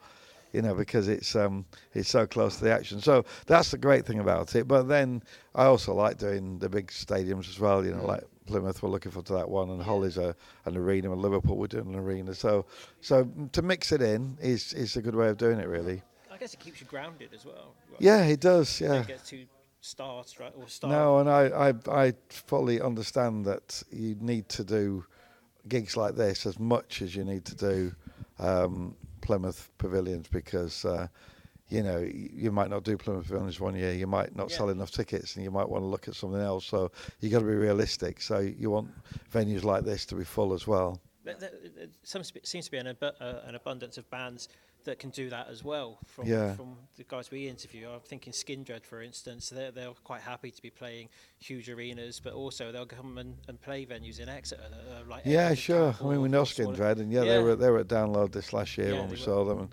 you know, because it's um, it's so close to the action. So that's the great thing about it. But then I also like doing the big stadiums as well. You know, like Plymouth, we're looking forward to that one, and Hull is a, an arena, and Liverpool we're doing an arena. So so to mix it in is is a good way of doing it, really. I guess it keeps you grounded as well. right? Yeah, it does. Yeah. Don't get too stars right or star. No, and I, I, I fully understand that you need to do gigs like this as much as you need to do um, Plymouth Pavilions because, uh, you know, you might not do Plymouth Pavilions one year, you might not Yeah. sell enough tickets, and you might want to look at something else. So you've got to be realistic. So you want venues like this to be full as well. There, there, there some seems to be an, abu- uh, an abundance of bands that can do that as well. From Yeah. from the guys we interview, I'm thinking Skindred, for instance. They're they're quite happy to be playing huge arenas, but also they'll come and, and play venues in Exeter, that are like Yeah, 800 sure. I mean, we know. Skindred, and yeah, Yeah. they were they were at Download this last year Yeah, when we saw them, and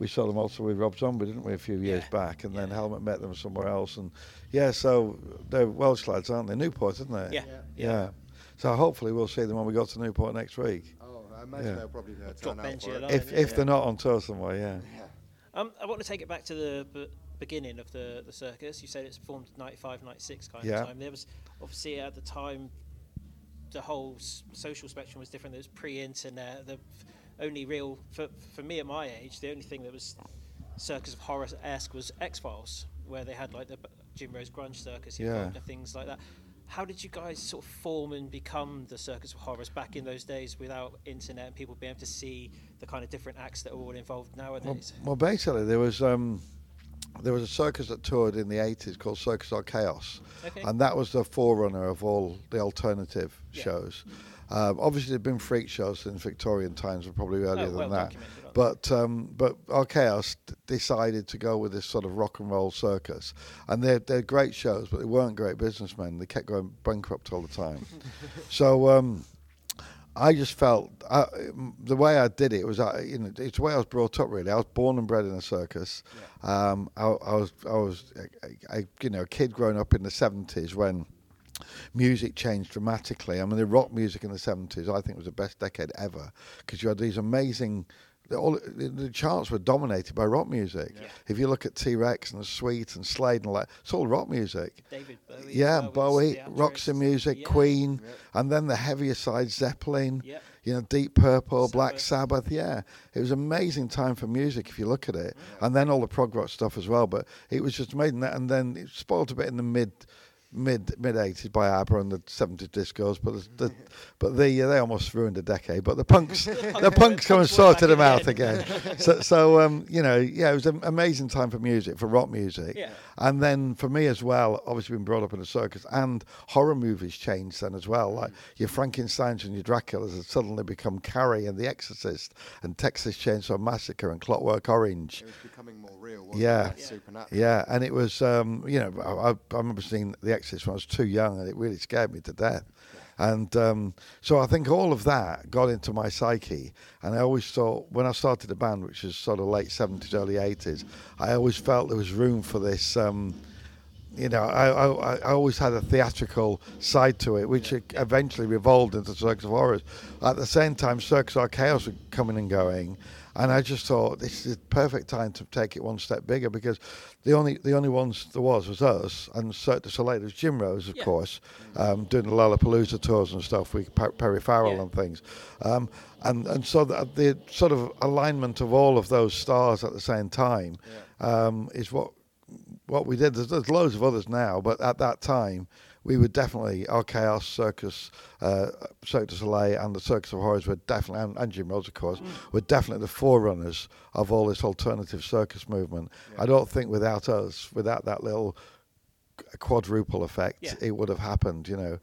we saw them also with Rob Zombie, didn't we, a few years Yeah. back, and then Yeah. Helmet met them somewhere else, and yeah, so they're Welsh lads, aren't they? Newport, isn't they? Yeah, yeah. So hopefully we'll see them when we go to Newport next week, Oh, I imagine Yeah. they'll probably uh, Drop turn out for it. along. if yeah. if they're not on tour somewhere, yeah. Um, I want to take it back to the b- beginning of the, the circus. You said it's formed 95, 96 kind Yeah. of time. There was obviously at the time the whole s- social spectrum was different. There was pre-internet. The f- only real for for me at my age, the only thing that was circus of horror esque was X Files, where they had like the Jim Rose grunge circus Yeah. things like that. How did you guys sort of form and become the Circus of Horrors back in those days without internet and people being able to see the kind of different acts that are all involved Well, nowadays? well, basically there was um, there was a circus that toured in the '80s called Circus Archaos, Okay. and that was the forerunner of all the alternative Yeah. shows. Um, obviously, there'd been freak shows since Victorian times, or probably earlier Oh, well than that. But um, but Archaos d- decided to go with this sort of rock and roll circus, and they're they're great shows, but they weren't great businessmen. They kept going bankrupt all the time. <laughs> so um, I just felt I, m- the way I did it was, I, you know, it's the way I was brought up. Really, I was born and bred in a circus. Um, I, I was I was a, a, you know a kid growing up in the seventies when music changed dramatically. I mean, the rock music in the 70s, I think, was the best decade ever because you had these amazing. the- All, the, the charts were dominated by rock music. Yeah. If you look at T Rex and Sweet and Slade and like, it's all rock music. David Bowie. Yeah, well Bowie, Roxy. Music, Yeah. Queen, and then the heavier side, Zeppelin. Yeah. You know, Deep Purple, Black Sabbath. Sabbath. Yeah, it was an amazing time for music if you look at it, and then all the prog rock stuff as well. But it was just amazing. That, and then it spoiled a bit in the mid. Mid mid eighties by ABBA and the seventies discos, but the, the but the they almost ruined a decade. But the punks <laughs> the punks come and punks were sorted back them out again. again. so so um you know yeah it was an amazing time for music for rock music. Yeah. And then for me as well, obviously being brought up in a circus, and horror movies changed then as well. Like your Frankenstein's and your Draculas had suddenly become Carrie and The Exorcist, and Texas Chainsaw Massacre and Clockwork Orange. It was becoming more real, wasn't Yeah. it? Like Yeah. supernatural. Yeah, and it was, um, you know, I, I remember seeing The Exorcist when I was too young, and it really scared me to death. And um, so I think all of that got into my psyche. And I always thought, when I started the band, which was sort of late 70s, early 80s, I always felt there was room for this. Um, you know, I, I, I always had a theatrical side to it, which eventually revolved into Circus of Horrors. At the same time, Circus of Chaos were coming and going, and I just thought this is the perfect time to take it one step bigger because the only the only ones there was was us and Cirque du Soleil. Was Jim Rose, of Yeah. course, um, doing the Lollapalooza tours and stuff with Per- Perry Farrell Yeah. and things, um, and and so the, the sort of alignment of all of those stars at the same time um, is what what we did. There's, there's loads of others now, but at that time, we were definitely Archaos Circus, uh, Cirque du Soleil, and the Circus of Horrors were definitely, and, and Jim Rose, of course, were definitely the forerunners of all this alternative circus movement. I don't think without us, without that little quadruple effect, Yeah. it would have happened. You know.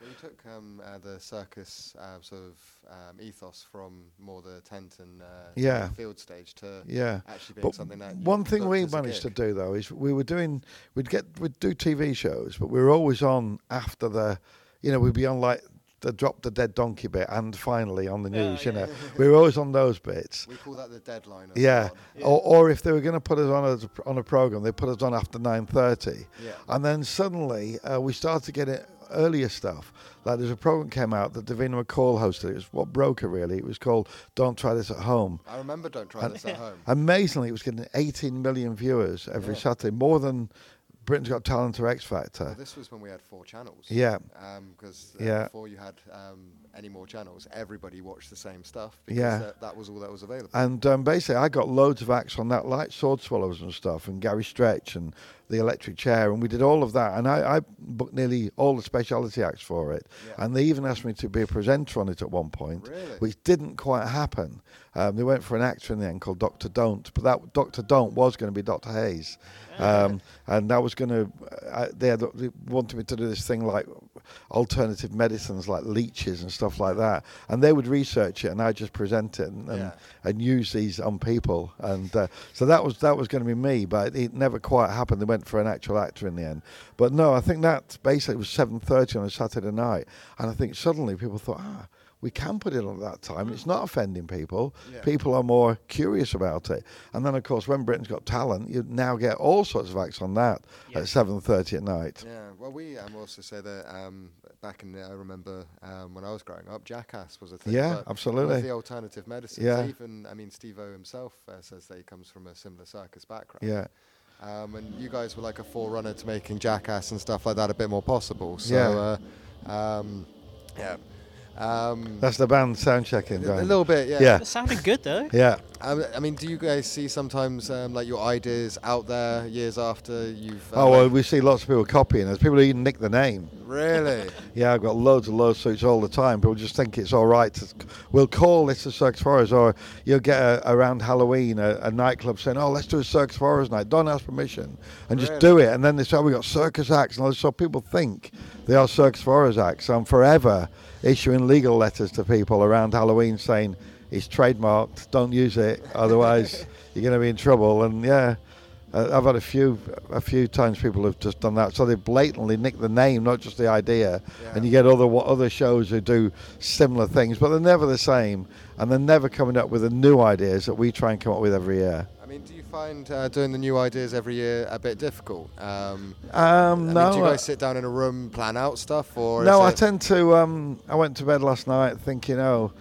Well, you took um, uh, the circus uh, sort of um, ethos from more the tent and uh, Yeah. field stage to Yeah. actually being But something that one thing we managed to do though is we were doing we'd get we'd do TV shows, but we were always on after the, you know, we'd be on like the drop the dead donkey bit and finally on the Yeah, news. you yeah. know, we were always on those bits. We call that the deadline. Yeah. the Or, or if they were going to put us on a, on a program, they put us on after nine thirty, Yeah. and then suddenly uh, we started getting earlier stuff. Like there's a program came out that Davina McCall hosted. It was what broke her really. It was called "Don't Try This at Home." I remember Don't Try This at <laughs> Home. Amazingly, it was getting 18 million viewers every Yeah. Saturday, more than Britain's Got Talent or X Well, Factor. this was when we had four channels. Yeah. Because Yeah. before you had um, any more channels, everybody watched the same stuff because Yeah. that, that was all that was available. And um, basically, I got loads of acts on that, like Sword Swallows and stuff, and Gary Stretch and the Electric Chair, and we did all of that. And I, I booked nearly all the speciality acts for it. Yeah. And they even asked me to be a presenter on it at one point, Really? which didn't quite happen. Um, they went for an actor in the end called Doctor Don't, but that Doctor Don't was going to be Doktor Haze. <laughs> Um, and that was going to, uh, they, had, they wanted me to do this thing like alternative medicines, like leeches and stuff like that. And they would research it, and I just present it and, and, Yeah. and use these on people. And uh, so that was that was going to be me, but it never quite happened. They went for an actual actor in the end. But no, I think that basically was seven thirty on a Saturday night, and I think suddenly people thought, ah. We can put it on at that time. It's not offending people. Yeah. People are more curious about it. And then, of course, when Britain's Got Talent, you now get all sorts of acts on that Yeah. at seven thirty at night. Yeah, well, we um, also say that um, back in the, I remember um, when I was growing up, Jackass was a thing. Yeah, absolutely. The alternative medicine. Yeah. even I mean, Steve O himself uh, says that he comes from a similar circus background. Yeah. Um, and you guys were like a forerunner to making Jackass and stuff like that a bit more possible. So, Yeah. uh, um, yeah. Um, That's the band sound checking. a, a little bit, yeah. Yeah. It sounded good though. Yeah. Um, I mean, do you guys see sometimes um, like your ideas out there years after you've? uh, Oh well, we see lots of people copying us. People who even nick the name. really? <laughs> Yeah, I've got loads and loads of suits all the time. People just think it's all right. To, we'll call this a Circus Horrors, or you'll get a, around Halloween a, a nightclub saying, "Oh, let's do a Circus Horrors night." Don't ask permission, and just do it. And then they say, oh, "We got circus acts," and all this, so people think they are Circus Horrors acts. I'm forever issuing legal letters to people around Halloween saying it's trademarked. Don't use it, otherwise <laughs> you're going to be in trouble. And yeah. I've had a few, a few times people have just done that. So they blatantly nick the name, not just the idea. Yeah. And you get other other shows who do similar things, but they're never the same, and they're never coming up with the new ideas that we try and come up with every year. I mean, do you find uh, doing the new ideas every year a bit difficult? Um, Um, I mean, no, do you guys sit down in a room, plan out stuff, or no, I tend to. Um, I went to bed last night thinking, oh,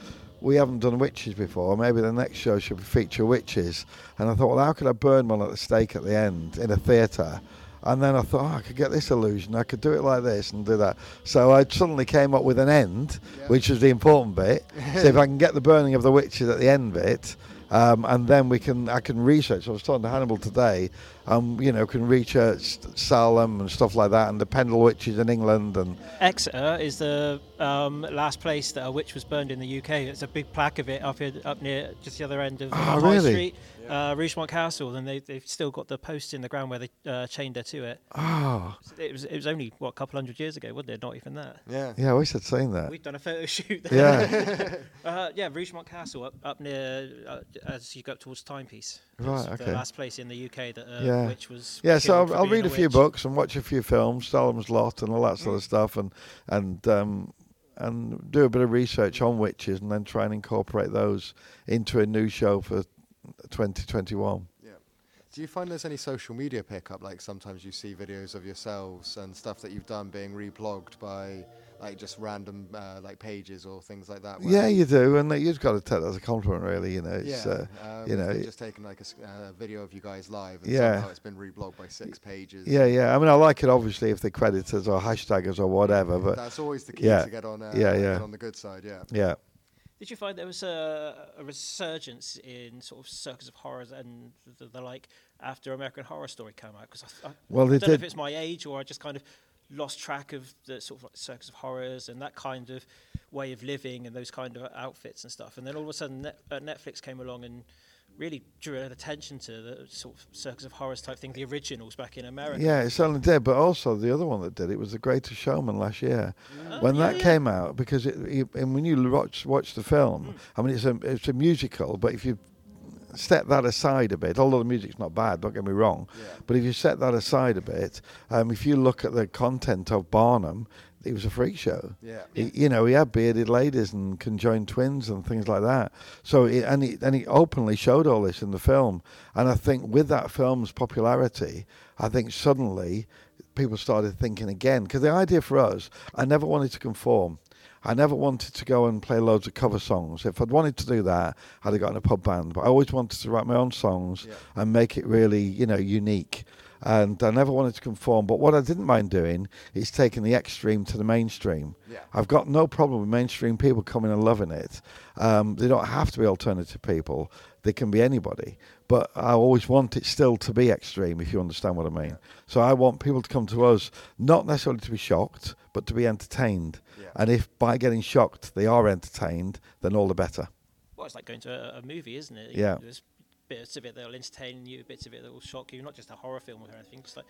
we haven't done witches before. Maybe the next show should feature witches. And I thought, well, how could I burn one at the stake at the end in a theatre? And then I thought, oh, I could get this illusion. I could do it like this and do that. So I suddenly came up with an end, Yeah. which was the important bit. so if I can get the burning of the witches at the end bit, um, and then we can, I can research. I was talking to Hannibal today. Um, you know, can research Salem and stuff like that, and the Pendle witches in England, and Exeter is the um, last place that a witch was burned in the UK. It's a big plaque of it up here, up near just the other end of Oh, High really? Street, uh, Rougemont Castle, and they, they've still got the post in the ground where they uh, chained her to it. oh, It was it was only what a couple hundred years ago, wasn't it? Not even that. Yeah. Yeah, I wish I'd seen that. We've done a photo <laughs> shoot there. Yeah, <laughs> uh, yeah, Rougemont Castle up, up near uh, as you go up towards Timepiece. It's Right, The okay. last place in the UK that uh, Yeah. witch was. yeah. So I'll, I'll read a few books and watch a few films, Salem's Lot, and all that sort of stuff, and and um, and do a bit of research on witches, and then try and incorporate those into a new show for 2021. Do you find there's any social media pickup? Like sometimes you see videos of yourselves and stuff that you've done being reblogged by like just random uh, like pages or things like that. Yeah, you do, and you've got to take that as a compliment, really. You know, it's yeah, uh, um, you know, just taken like a uh, video of you guys live, and Yeah. somehow it's been reblogged by six pages. yeah, yeah. I mean, I like it obviously if they credit us or hashtag us or whatever, but that's always the key yeah, to get on. Uh, yeah, yeah. on the good side. Yeah. yeah. Did you find there was a, a resurgence in sort of circus of horrors and the, the like after American Horror Story came out? Because I, I, Well, I don't know if it's my age or I just kind of lost track of the sort of like circus of horrors and that kind of way of living and those kind of outfits and stuff. And then all of a sudden, Net, uh, Netflix came along and really drew an attention to the sort of circus of horrors type thing, the originals back in America. Yeah, it certainly did. But also the other one that did it was The Greatest Showman last year. Oh, when yeah, that yeah. came out, because it, it, and when you watch watch the film, I mean it's a it's a musical, but if you set that aside a bit, although the music's not bad, don't get me wrong, Yeah. but if you set that aside a bit, um, if you look at the content of Barnum, it was a freak show. Yeah. He, you know, he had bearded ladies and conjoined twins and things like that. So, it, and he and he openly showed all this in the film. And I think with that film's popularity, I think suddenly people started thinking again. Because the idea for us, I never wanted to conform. I never wanted to go and play loads of cover songs. If I'd wanted to do that, I'd have got in a pub band. But I always wanted to write my own songs Yeah. and make it really, you know, unique. And I never wanted to conform. But what I didn't mind doing is taking the extreme to the mainstream. Yeah. I've got no problem with mainstream people coming and loving it. Um, they don't have to be alternative people. They can be anybody. But I always want it still to be extreme, if you understand what I mean. So I want people to come to us, not necessarily to be shocked, but to be entertained. Yeah. And if by getting shocked they are entertained, then all the better. Well, it's like going to a, a movie, isn't it? Yeah. There's bits of it that will entertain you, bits of it that will shock you. Not just a horror film or anything. It's like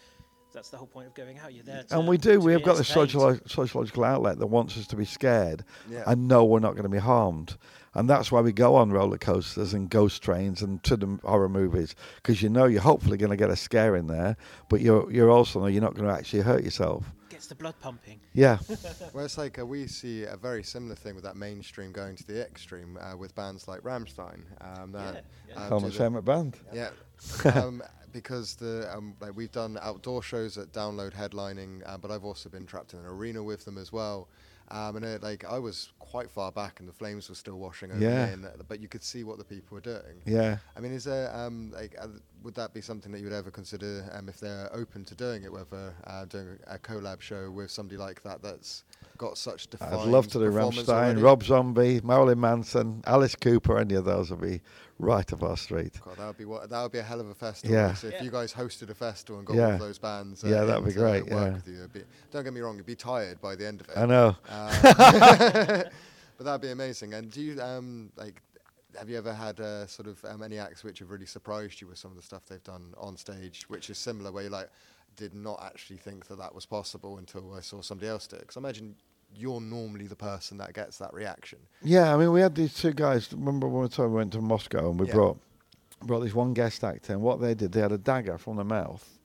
that's the whole point of going out. You're there. To, And we do. We have got the entertained. sociolo- sociological outlet that wants us to be scared Yeah. and know we're not going to be harmed. And that's why we go on roller coasters and ghost trains and to the horror movies because you know you're hopefully going to get a scare in there, but you're you're also know you're not going to actually hurt yourself. Gets the blood pumping. Yeah, <laughs> Well, it's like uh, we see a very similar thing with that mainstream going to the extreme uh, with bands like Rammstein. Um, that, Yeah, um, Helmet do Band. Yeah, <laughs> um, because the um, like we've done outdoor shows at Download headlining, uh, but I've also been trapped in an arena with them as well. Um, and it, like I was quite far back, and the flames were still washing over Yeah. me, and, uh, but you could see what the people were doing. Yeah. I mean, is there um, like uh, would that be something that you would ever consider um, if they're open to doing it, whether uh, doing a collab show with somebody like that that's got such defined I'd love to do performance Rammstein, already? Rob Zombie, Marilyn Manson, Alice Cooper. Any of those would be right up our street. God, that would be what that would be a hell of a festival. Yeah. So if Yeah. you guys hosted a festival and got Yeah. all those bands, uh, Yeah, that'd be great, Work yeah. with you. Be, don't get me wrong, you'd be tired by the end of it. I know. Uh, <laughs> but that'd be amazing. And do you um like? Have you ever had uh, sort of um, any acts which have really surprised you with some of the stuff they've done on stage, which is similar, where you like did not actually think that that was possible until I saw somebody else do it? Because I imagine you're normally the person that gets that reaction. Yeah, I mean, we had these two guys. Remember one time we went to Moscow and we Yeah. brought brought this one guest actor, and what they did, they had a dagger from the mouth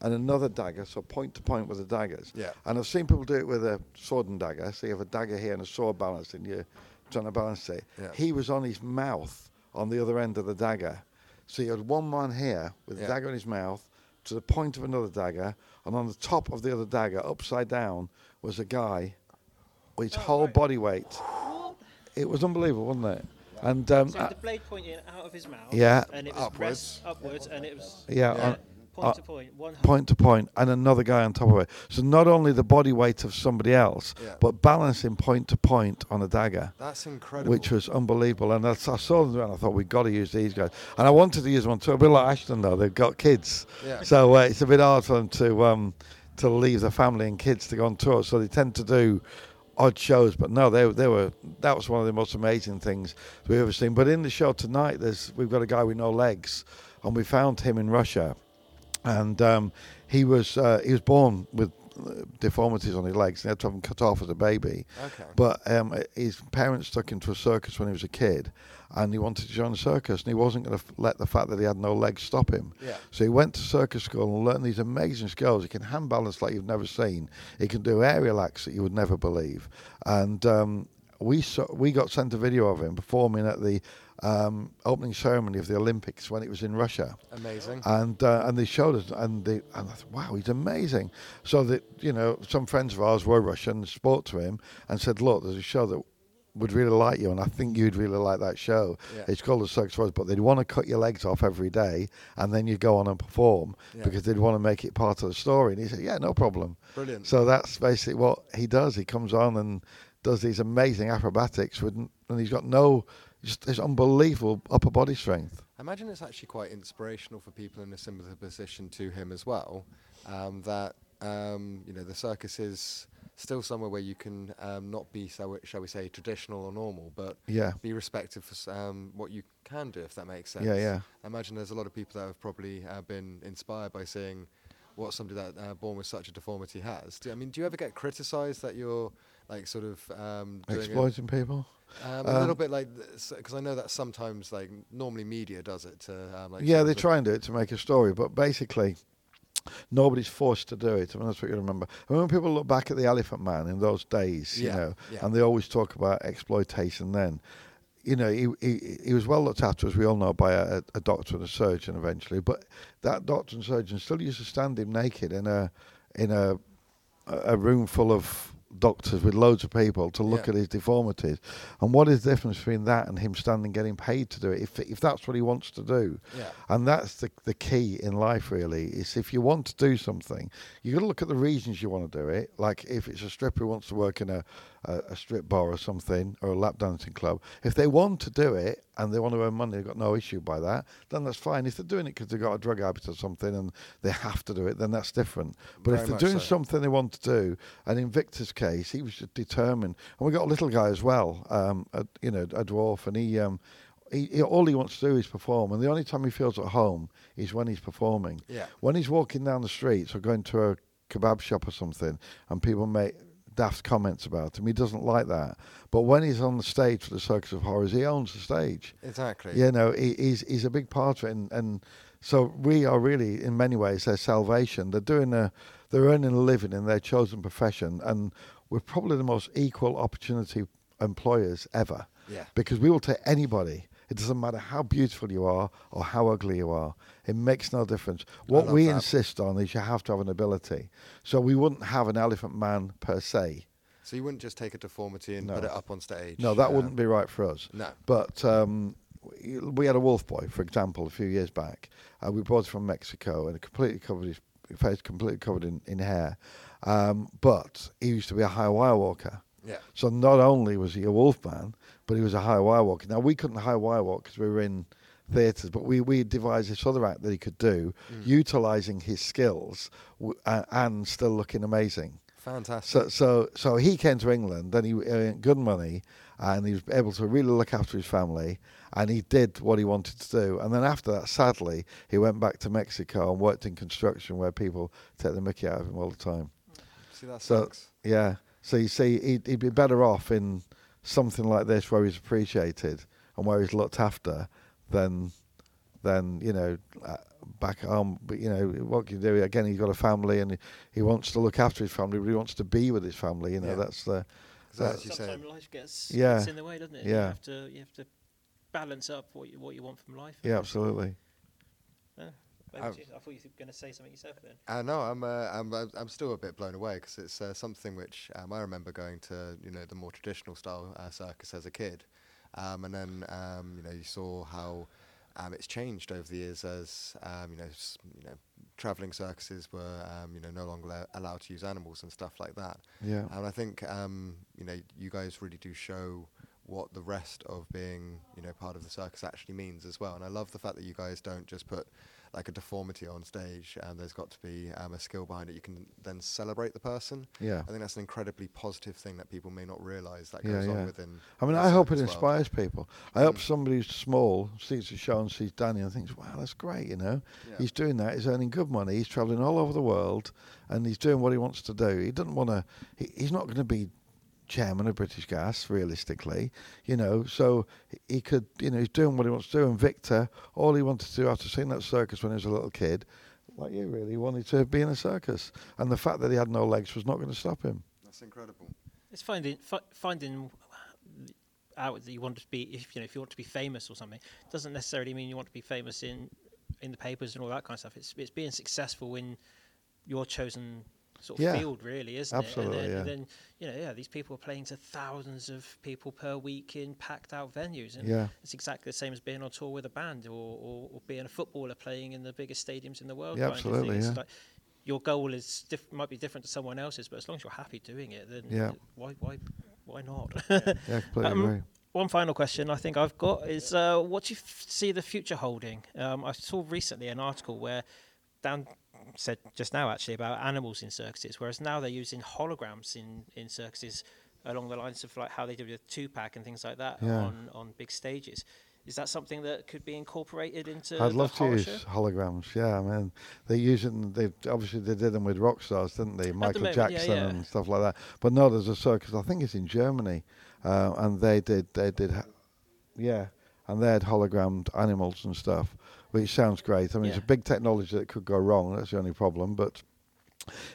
and another dagger, so point to point with the daggers. Yeah. And I've seen people do it with a sword and dagger. So you have a dagger here and a sword balanced, and you're trying to balance it. Yeah. He was on his mouth on the other end of the dagger. So you had one man here with Yeah. a dagger in his mouth to the point of another dagger, and on the top of the other dagger, upside down, was a guy with his whole body weight. It was unbelievable, wasn't it? And um, So uh, the blade pointing out of his mouth. Yeah. And it was Upwards. pressed upwards, and it was yeah, Yeah. on- point uh, to point, one point to point, and another guy on top of it. So not only the body weight of somebody else, Yeah. but balancing point to point on a dagger. That's incredible. Which was unbelievable, and I, I saw them and I thought we've got to use these guys, and I wanted to use one too. A bit like Ashton though, they've got kids, Yeah. so uh, it's a bit hard for them to um, to leave their family and kids to go on tour. So they tend to do odd shows, but no, they they were that was one of the most amazing things we've ever seen. But in the show tonight, there's we've got a guy with no legs, and we found him in Russia, and um, he was uh, he was born with uh, deformities on his legs. He had to have them cut off as a baby. Okay. But um, his parents took him to a circus when he was a kid, and he wanted to join the circus, and he wasn't going to f- let the fact that he had no legs stop him. Yeah. So he went to circus school and learned these amazing skills. He can hand balance like you've never seen. He can do aerial acts that you would never believe. And um, we saw, we got sent a video of him performing at the um, opening ceremony of the Olympics when it was in Russia Amazing. and uh, and they showed us, and they and I thought, wow, he's amazing. So that you know, some friends of ours were Russian, spoke to him, and said, look, there's a show that would really like you, and I think you'd really like that show. Yeah. It's called the Circus Voice, but they'd want to cut your legs off every day, and then you go on and perform Yeah. because they'd want to make it part of the story. And he said, yeah, no problem. Brilliant. So that's basically what he does. He comes on and does these amazing acrobatics with, and he's got no, just this unbelievable upper body strength. I imagine it's actually quite inspirational for people in a similar position to him as well. Um, that um, you know the circus is still somewhere where you can um, not be, so, shall we say, traditional or normal, but Yeah. be respected for um, what you can do, if that makes sense. Yeah, yeah. I imagine there's a lot of people that have probably uh, been inspired by seeing what somebody that uh, born with such a deformity has. Do, I mean, do you ever get criticised that you're like sort of um, Exploiting people. um, a Um, little bit like because I know that sometimes like normally media does it to um, like yeah, they try and do it to make a story, but basically, nobody's forced to do it. I mean, that's what you remember. I mean, when people look back at the Elephant Man in those days, you Yeah, know, yeah. and they always talk about exploitation then. You know, he, he, he was well looked after, as we all know, by a, a doctor and a surgeon eventually. But that doctor and surgeon still used to stand him naked in a in a a room full of doctors with loads of people to look Yeah. at his deformities. And what is the difference between that and him standing getting paid to do it? If if that's what he wants to do, Yeah. and that's the the key in life really is if you want to do something, you've got to look at the reasons you want to do it. Like if it's a stripper who wants to work in a, a a strip bar or something or a lap dancing club, if they want to do it and they want to earn money, they've got no issue by that. Then that's fine. If they're doing it because they've got a drug habit or something and they have to do it, then that's different. But Very if they're doing so. something they want to do, and in Victor's case, he was just determined. And we got a little guy as well, um, a, you know, a dwarf, and he. Um, he, he, all he wants to do is perform, and the only time he feels at home is when he's performing. Yeah. When he's walking down the streets or going to a kebab shop or something, and people make daft comments about him, he doesn't like that. But when he's on the stage for the Circus of Horrors, he owns the stage. Exactly. You know, he, he's he's a big part of it, and, and so we are really, in many ways, their salvation. They're doing a, they're earning a living in their chosen profession, and we're probably the most equal opportunity employers ever. Yeah. Because we will take anybody. It doesn't matter how beautiful you are or how ugly you are. It makes no difference. What we that. insist on is you have to have an ability. So we wouldn't have an elephant man per se. So you wouldn't just take a deformity and No. put it up on stage. No, that um, wouldn't be right for us. No. But um, we- had a wolf boy, for example, a few years back. Uh, we brought it from Mexico and completely covered his face, completely covered in, in hair. Um, but he used to be a high wire walker. Yeah. So not only was he a wolf man, but he was a high wire walker. Now we couldn't high wire walk because we were in theatres, but we, we devised this other act that he could do, Mm. utilising his skills w- uh, and still looking amazing. Fantastic. So, so, so he came to England and he earned good money, and he was able to really look after his family, and he did what he wanted to do. And then after that, sadly, he went back to Mexico and worked in construction, where people take the Mickey out of him all the time. See, that So, sucks. yeah. So you see, he'd, he'd be better off in something like this, where he's appreciated and where he's looked after, than, than you know, uh, back home. But you know, what can you do? Again, he's got a family, and he, he wants to look after his family, but he wants to be with his family. You know, Yeah. that's the. that- as you Sometimes life gets, Yeah. gets in the way, doesn't it? Yeah. You have to you have to balance up what you what you want from life. yeah, absolutely. Yeah. Um, I thought you were going to say something yourself then. Uh, no, I'm, uh, I'm I'm still a bit blown away because it's uh, something which um, I remember going to you know the more traditional style uh, circus as a kid, um, and then um, you know you saw how um, it's changed over the years as um, you know s- you know traveling circuses were um, you know no longer allo- allowed to use animals and stuff like that. Yeah. And I think um, you know you guys really do show what the rest of being you know part of the circus actually means as well. And I love the fact that you guys don't just put like a deformity on stage, and there's got to be um, a skill behind it. You can then celebrate the person. Yeah. I think that's an incredibly positive thing that people may not realise that Yeah, goes yeah. on within. I mean, I hope it inspires people. I hope Mm. somebody who's small sees the show and sees Danny and thinks, "Wow, that's great!" You know, Yeah. he's doing that. He's earning good money. He's traveling all over the world, and he's doing what he wants to do. He doesn't want to. He, he's not going to be chairman of British Gas, realistically. You know, so he- he could. You know, he's doing what he wants to do. And Victor, all he wanted to do after seeing that circus when he was a little kid, like you, really wanted to be in a circus. And the fact that he had no legs was not going to stop him. That's incredible. It's finding fi- finding out that you want to be if you know if you want to be famous or something doesn't necessarily mean you want to be famous in in the papers and all that kind of stuff. It's it's being successful in your chosen sort of Yeah. field, really, isn't Absolutely, it? And then, yeah. and then you know, yeah, these people are playing to thousands of people per week in packed out venues, and Yeah. it's exactly the same as being on tour with a band or, or, or being a footballer playing in the biggest stadiums in the world. Yeah, kind of thing. absolutely, yeah. like your goal is diff- might be different to someone else's, but as long as you're happy doing it, then Yeah. why why why not? <laughs> Yeah, completely Um, agree. One final question I think I've got is uh, what do you f- see the future holding? Um, I saw recently an article where Dan said just now actually about animals in circuses, whereas now they're using holograms in, in circuses along the lines of like how they did with Tupac and things like that Yeah. on, on big stages. Is that something that could be incorporated into I'd the love to use show? holograms. Yeah, I mean, they use it. And they obviously they did them with rock stars, didn't they? Michael moment, Jackson yeah. and stuff like that. But no, there's a circus. I think it's in Germany, uh, and they did they did, yeah, and they had hologrammed animals and stuff, which sounds great. I mean, it's a big technology that could go wrong. That's the only problem. But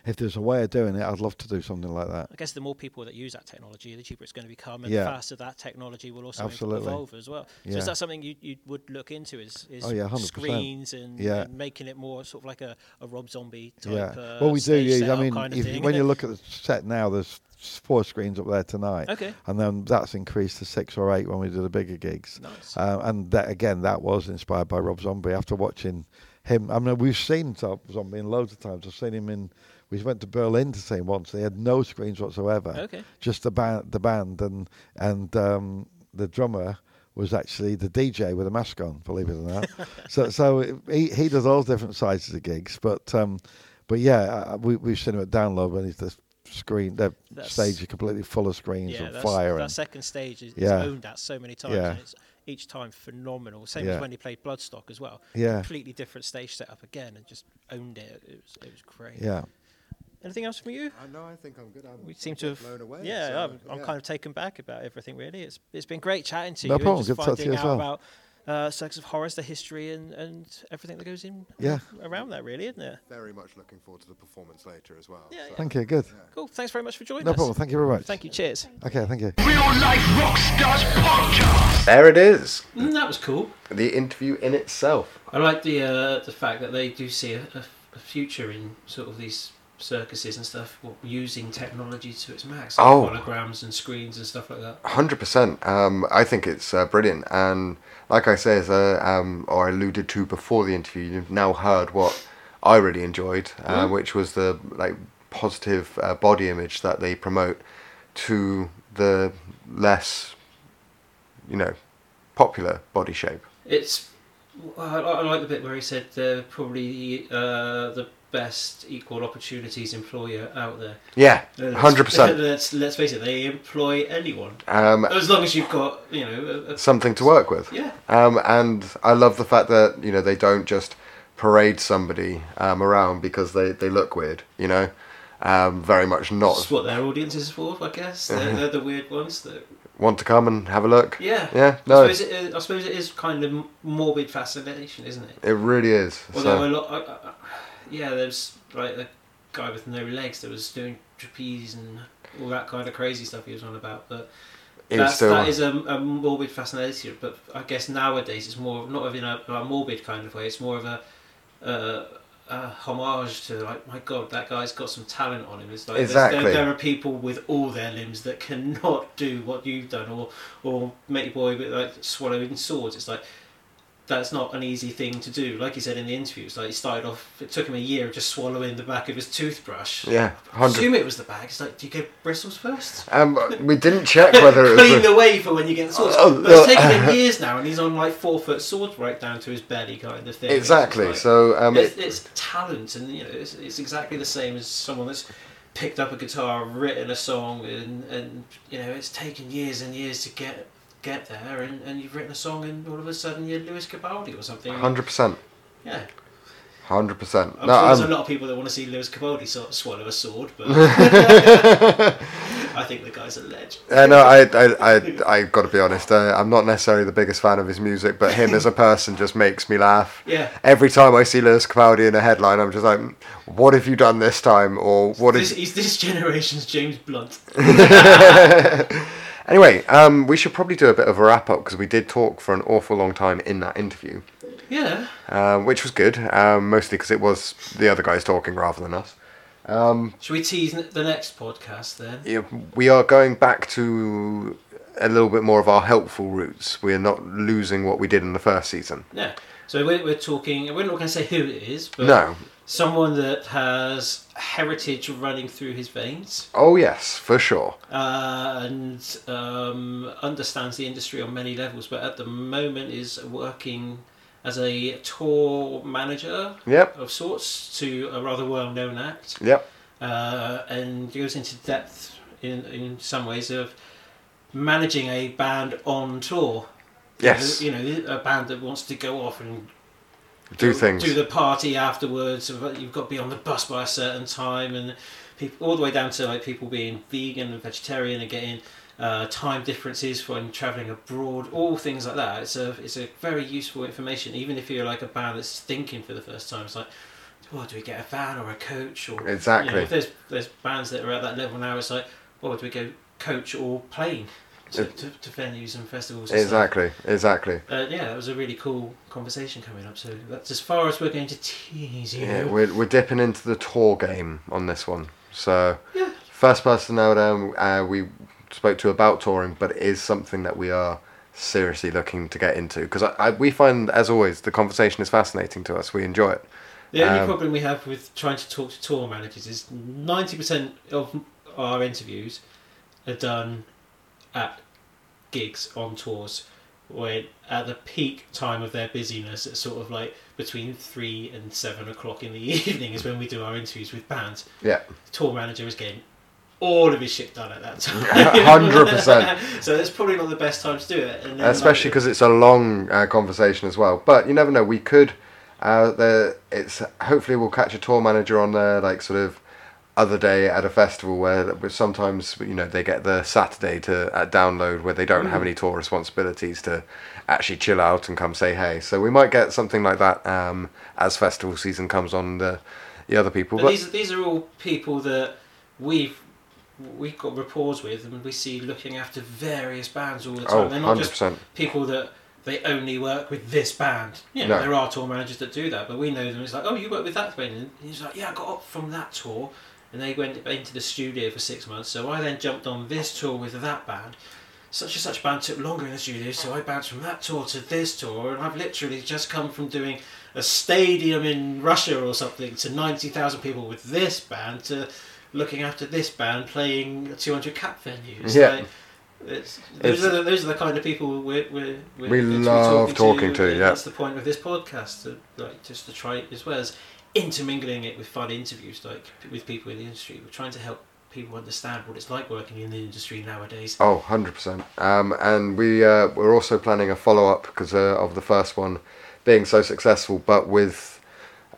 if there's a way of doing it, I'd love to do something like that. I guess the more people that use that technology, the cheaper it's going to become, and Yeah. the faster that technology will also Absolutely. evolve as well. So Yeah. is that something you, you would look into? Is, is Oh, yeah, 100%. screens and, Yeah. and making it more sort of like a, a Rob Zombie type? Yeah. Uh, well, we do use. I mean, kind of if, thing, when you look at the set now, there's four screens up there tonight, Okay. and then that's increased to six or eight when we do the bigger gigs. Nice. Uh, and that again, that was inspired by Rob Zombie. After watching him, I mean, we've seen in loads of times. I've seen him in. We went to Berlin to see him once. They had no screens whatsoever. Okay. Just the band, the band, and and um, the drummer was actually the DJ with a mask on. Believe it or not. <laughs> so so it- he he does all different sizes of gigs, but um, but yeah, we we've seen him at Download when he's the screen, the That's- stage is completely full of screens Yeah, and fire that and second stage is, Yeah. owned at so many times. Yeah. And it's each time phenomenal. Same Yeah. as when he played Bloodstock as well. Yeah. Completely different stage setup again, and just owned it. It was it was great. yeah. Anything else from you? I no, I think I'm good. I'm We seem to have. blown away. yeah, so, I'm, I'm yeah. kind of taken back about everything. Really, it's it's been great chatting to No you. problem, And good just to talk to you finding as out well. about uh, Circus of Horrors, the history, and, and everything that goes in Yeah. around that. Really, isn't it? Very much looking forward to the performance later as well. Yeah, so- yeah. Thank you. Good. Cool. Thanks very much for joining No us. No problem. Thank you very much. Thank you. Cheers. Okay. Thank you. Real life Rockstars podcast. There it is. Mm, that was cool. The interview in itself. I like the uh, the fact that they do see a, a, a future in sort of these circuses and stuff using technology to its max, like Oh. holograms and screens and stuff like that. Hundred percent. Um, I think it's uh, brilliant, and like I say, as uh, um, or I alluded to before the interview, you've now heard what I really enjoyed, uh, Mm. which was the like positive uh, body image that they promote to the less, you know, popular body shape. It's I, I like the bit where he said they're probably uh, the best equal opportunities employer out there. Yeah, <laughs> hundred percent. <laughs> Let's let's face it, they employ anyone Um, as long as you've got you know a, a, something to work with. yeah. Um, and I love the fact that you know they don't just parade somebody um, around because they, they look weird. You know, um, very much not. That's what their audience is for, I guess. They're, <laughs> they're the weird ones that want to come and have a look. yeah. Yeah, I no, suppose, it is, I suppose it is kind of morbid fascination, isn't it? it really is. Although So, a lot, I, I, Yeah, there's like a guy with no legs that was doing trapeze and all that kind of crazy stuff he was on about. But that's, still that is a, a morbid fascination. But I guess nowadays it's more not of in a, a morbid kind of way. It's more of a, a, a homage to like, my God, that guy's got some talent on him. It's like Exactly. There, there are people with all their limbs that cannot do what you've done, or or Matey Boy with like swallowing swords. It's like that's not an easy thing to do. Like he said in the interview, it's like he started off. It took him a year of just swallowing the back of his toothbrush. yeah, I hundred. assume it was the bag. It's like, do you get bristles first? Um, we didn't check <laughs> whether it was. Clean the- way for when you get the swords. Oh, but it's taken him <laughs> years now, and he's on like four foot swords right down to his belly, kind of thing. It's exactly. like- So um, it's, it's talent, and you know, it's, it's exactly the same as someone that's picked up a guitar, written a song, and and you know, it's taken years and years to get get there, and, and you've written a song, and all of a sudden you're Lewis Capaldi or something. hundred percent, Yeah, hundred percent. I'm No, sure there's um, a lot of people that want to see Lewis Capaldi sort of swallow a sword, but <laughs> I think the guy's a legend. Uh, no, I, I, I, I got to be honest. Uh, I'm not necessarily the biggest fan of his music, but him as a person just makes me laugh. Yeah. Every time I see Lewis Capaldi in a headline, I'm just like, "What have you done this time?" Or "What This, is?" he's this generation's James Blunt. <laughs> <laughs> Anyway, um, we should probably do a bit of a wrap up because we did talk for an awful long time in that interview, Yeah. um, which was good. Um, mostly because it was the other guys talking rather than us. Should we tease the next podcast then? Yeah, we are going back to a little bit more of our helpful roots. We're not losing what we did in the first season. Yeah. So we're, we're talking. We're not going to say who it is, but No. Someone that has heritage running through his veins Oh yes, for sure. uh, and um, understands the industry on many levels, but at the moment is working as a tour manager Yep. of sorts to a rather well-known act, Yep. uh, and goes into depth in in some ways of managing a band on tour. Yes. You know, a band that wants to go off and Do things. do the party afterwards. You've got to be on the bus by a certain time, and people all the way down to like people being vegan and vegetarian and getting uh, time differences when traveling abroad. All things like that. It's a it's a very useful information. Even if you're like a band that's thinking for the first time, it's like. well, do we get a van or a coach or Exactly. You know, if there's there's bands that are at that level now. It's like, well, do we go coach or plane to, It- to, to venues and festivals? And stuff? Exactly, exactly. Uh, yeah, it was a really cool conversation coming up. So that's as far as we're going to tease you. Yeah, we're, we're dipping into the tour game on this one. So, Yeah. first person now down, uh, we spoke to about touring, but it is something that we are seriously looking to get into because I, I, we find, as always, the conversation is fascinating to us. We enjoy it. The only Um, problem we have with trying to talk to tour managers is 90% of our interviews are done at gigs on tours when at the peak time of their busyness at sort of like between 3 and 7 o'clock in the <laughs> evening is when we do our interviews with bands. Yeah, tour manager is getting all of his shit done at that time. <laughs> 100%. <laughs> so it's probably not the best time to do it. Then, especially like, because it's a long uh, conversation as well. But you never know. We could. Uh, the it's hopefully we'll catch a tour manager on there, like sort of other day at a festival where sometimes you know they get the Saturday to uh, download where they don't have any tour responsibilities to actually chill out and come say hey. So we might get something like that um, as festival season comes on. The the other people, But but these these are all people that we've we've got rapport with, and we see looking after various bands all the time. oh, They're not 100 just people that they only work with this band. You know, No. there are tour managers that do that, but we know them. It's like, oh, you work with that band, and he's like, yeah, I got up from that tour, and they went into the studio for six months. So I then jumped on this tour with that band. Such and such band took longer in the studio, so I bounced from that tour to this tour, and I've literally just come from doing a stadium in Russia or something to ninety thousand people with this band to looking after this band playing two hundred cap venues. Yeah. Like, it's, those, It's- are the, those are the kind of people we're, we're, we're We to love talking to, and yeah. That's the point of this podcast, to, like just to try as well as intermingling it with fun interviews, like with people in the industry. We're trying to help people understand what it's like working in the industry nowadays. Oh, 100%. Um, and we, uh, we're also planning a follow up because uh, of the first one being so successful, but with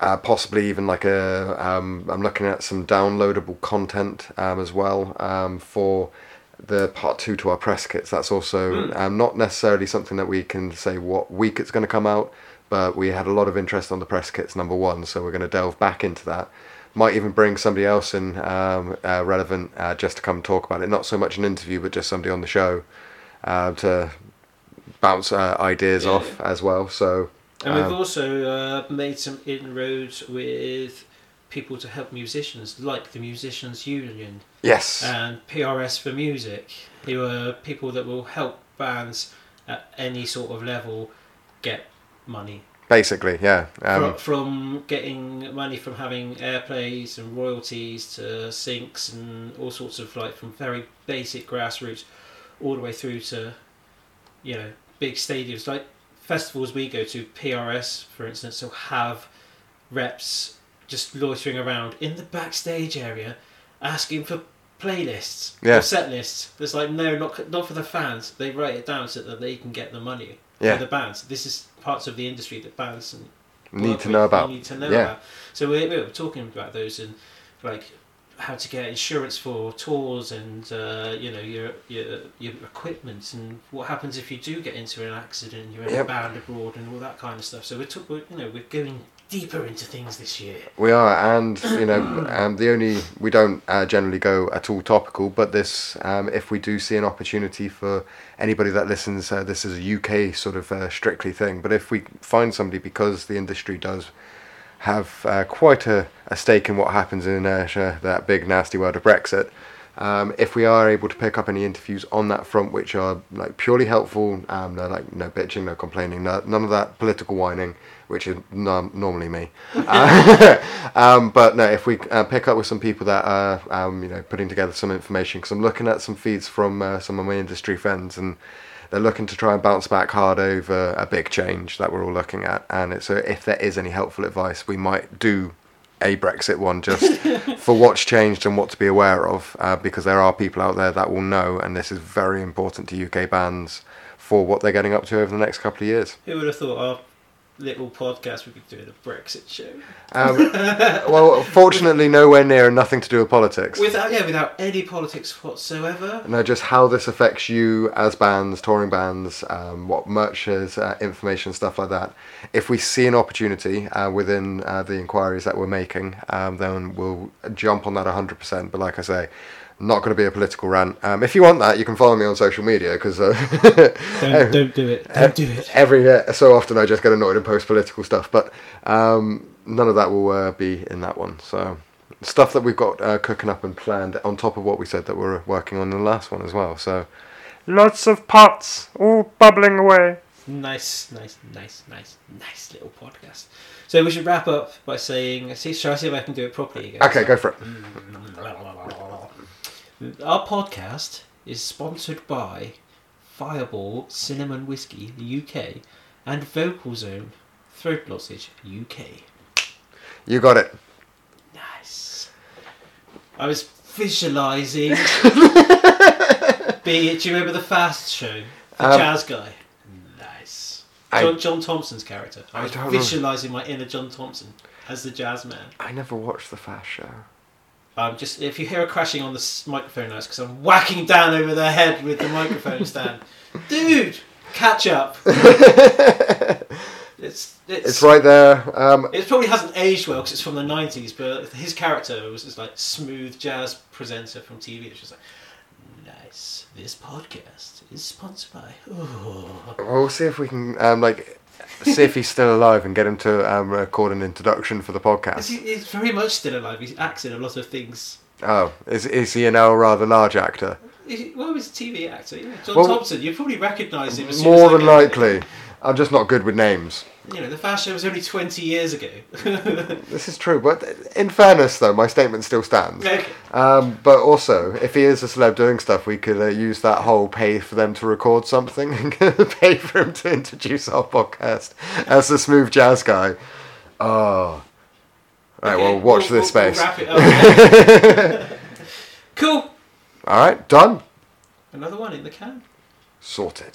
uh, possibly even like a. Um, I'm looking at some downloadable content um, as well um, for the part two to our press kits. That's also um, not necessarily something that we can say what week it's going to come out, but we had a lot of interest on the press kits number one, so we're going to delve back into that. Might even bring somebody else in um, uh, relevant uh, just to come talk about it. Not so much an interview, but just somebody on the show uh, to bounce uh, ideas Yeah. off as well. So And we've Um, also uh, made some inroads with people to help musicians, like the Musicians Union yes, and PRS for Music, who are people that will help bands at any sort of level get money. basically, yeah. Um, Fro- from getting money from having airplays and royalties to syncs and all sorts of like from very basic grassroots all the way through to you know big stadiums like festivals we go to PRS for instance will have reps just loitering around in the backstage area asking for playlists Yeah. or set lists there's like no not, not for the fans they write it down so that they can get the money Yeah. for the bands this is parts of the industry that bands and need to know about. Need to know yeah. about. So we, we were talking about those and like how to get insurance for tours and uh, you know your your your equipment and what happens if you do get into an accident and you're in Yep. a band abroad and all that kind of stuff. So we're, talk, we're you know we're going deeper into things this year. We are, and you know, <clears throat> um, the only we don't uh, generally go at all topical, but this, um, if we do see an opportunity for anybody that listens, uh, this is a UK sort of uh, strictly thing. But if we find somebody, because the industry does have uh, quite a, a stake in what happens in sh- that big nasty world of Brexit. Um, if we are able to pick up any interviews on that front, which are like purely helpful, um, no like no bitching, no complaining, no, none of that political whining, which is nom- normally me. <laughs> Uh, <laughs> um, but no, if we uh, pick up with some people that are, um, you know, putting together some information, because I'm looking at some feeds from uh, some of my industry friends, and they're looking to try and bounce back hard over a big change that we're all looking at. And it's, so if there is any helpful advice, we might do a Brexit one just <laughs> for what's changed and what to be aware of, uh, because there are people out there that will know, and this is very important to UK bands for what they're getting up to over the next couple of years. Who would have thought our little podcast we could do a Brexit show Um, <laughs> well, fortunately, nowhere near and nothing to do with politics. without yeah without any politics whatsoever. No, just how this affects you as bands, touring bands, um, what merch is, uh, information, stuff like that. If we see an opportunity uh, within uh, the inquiries that we're making, um, then we'll jump on that 100%. But like I say, not going to be a political rant. Um, if you want that, you can follow me on social media because uh, <laughs> Don't, don't do it. <laughs> Don't do it. every uh, so often I just get annoyed and post political stuff. But um, none of that will uh, be in that one. So stuff that we've got uh, cooking up and planned on top of what we said that we're working on in the last one as well. So Lots of pots, all bubbling away. Nice, nice, nice, nice, nice little podcast. So we should wrap up by saying, see, shall I see if I can do it properly again? okay, go for it. Our podcast is sponsored by Fireball Cinnamon Whiskey UK and Vocal Zone Throat Lozenge UK. You got it. Nice. I was visualising. <laughs> Be it, do you remember the Fast show? The Um, jazz guy. Nice. I- John, John Thomson's character. I I was don't remember. visualising my inner John Thomson as the jazz man. I never watched the Fast Show. Um, just if you hear a crashing on the microphone now, because I'm whacking down over their head with the microphone stand. <laughs> Dude, catch up. <laughs> it's, it's It's right there. Um, It probably hasn't aged well because it's from the '90s, but his character was this like smooth jazz presenter from TV. It's just like, nice. This podcast is sponsored by. Oh. we'll see if we can um, like see if he's still alive and get him to um, record an introduction for the podcast. he, he's very much still alive. He acts in a lot of things. Oh, is is he now a rather large actor? He, well, he's a TV actor. Yeah. John Well- Thomson. You probably recognise him. As More than likely. I'm just not good with names. You know, the Fast Show was only 20 years ago. <laughs> This is true, but in fairness, though, my statement still stands. Okay. Um, but also, if he is a celeb doing stuff, we could uh, use that whole pay for them to record something and <laughs> pay for him to introduce our podcast as the smooth jazz guy. Oh. Right, Okay, well, watch we'll- this we'll- we'll space. up. <laughs> cool. All right, done. Another one in the can. Sorted.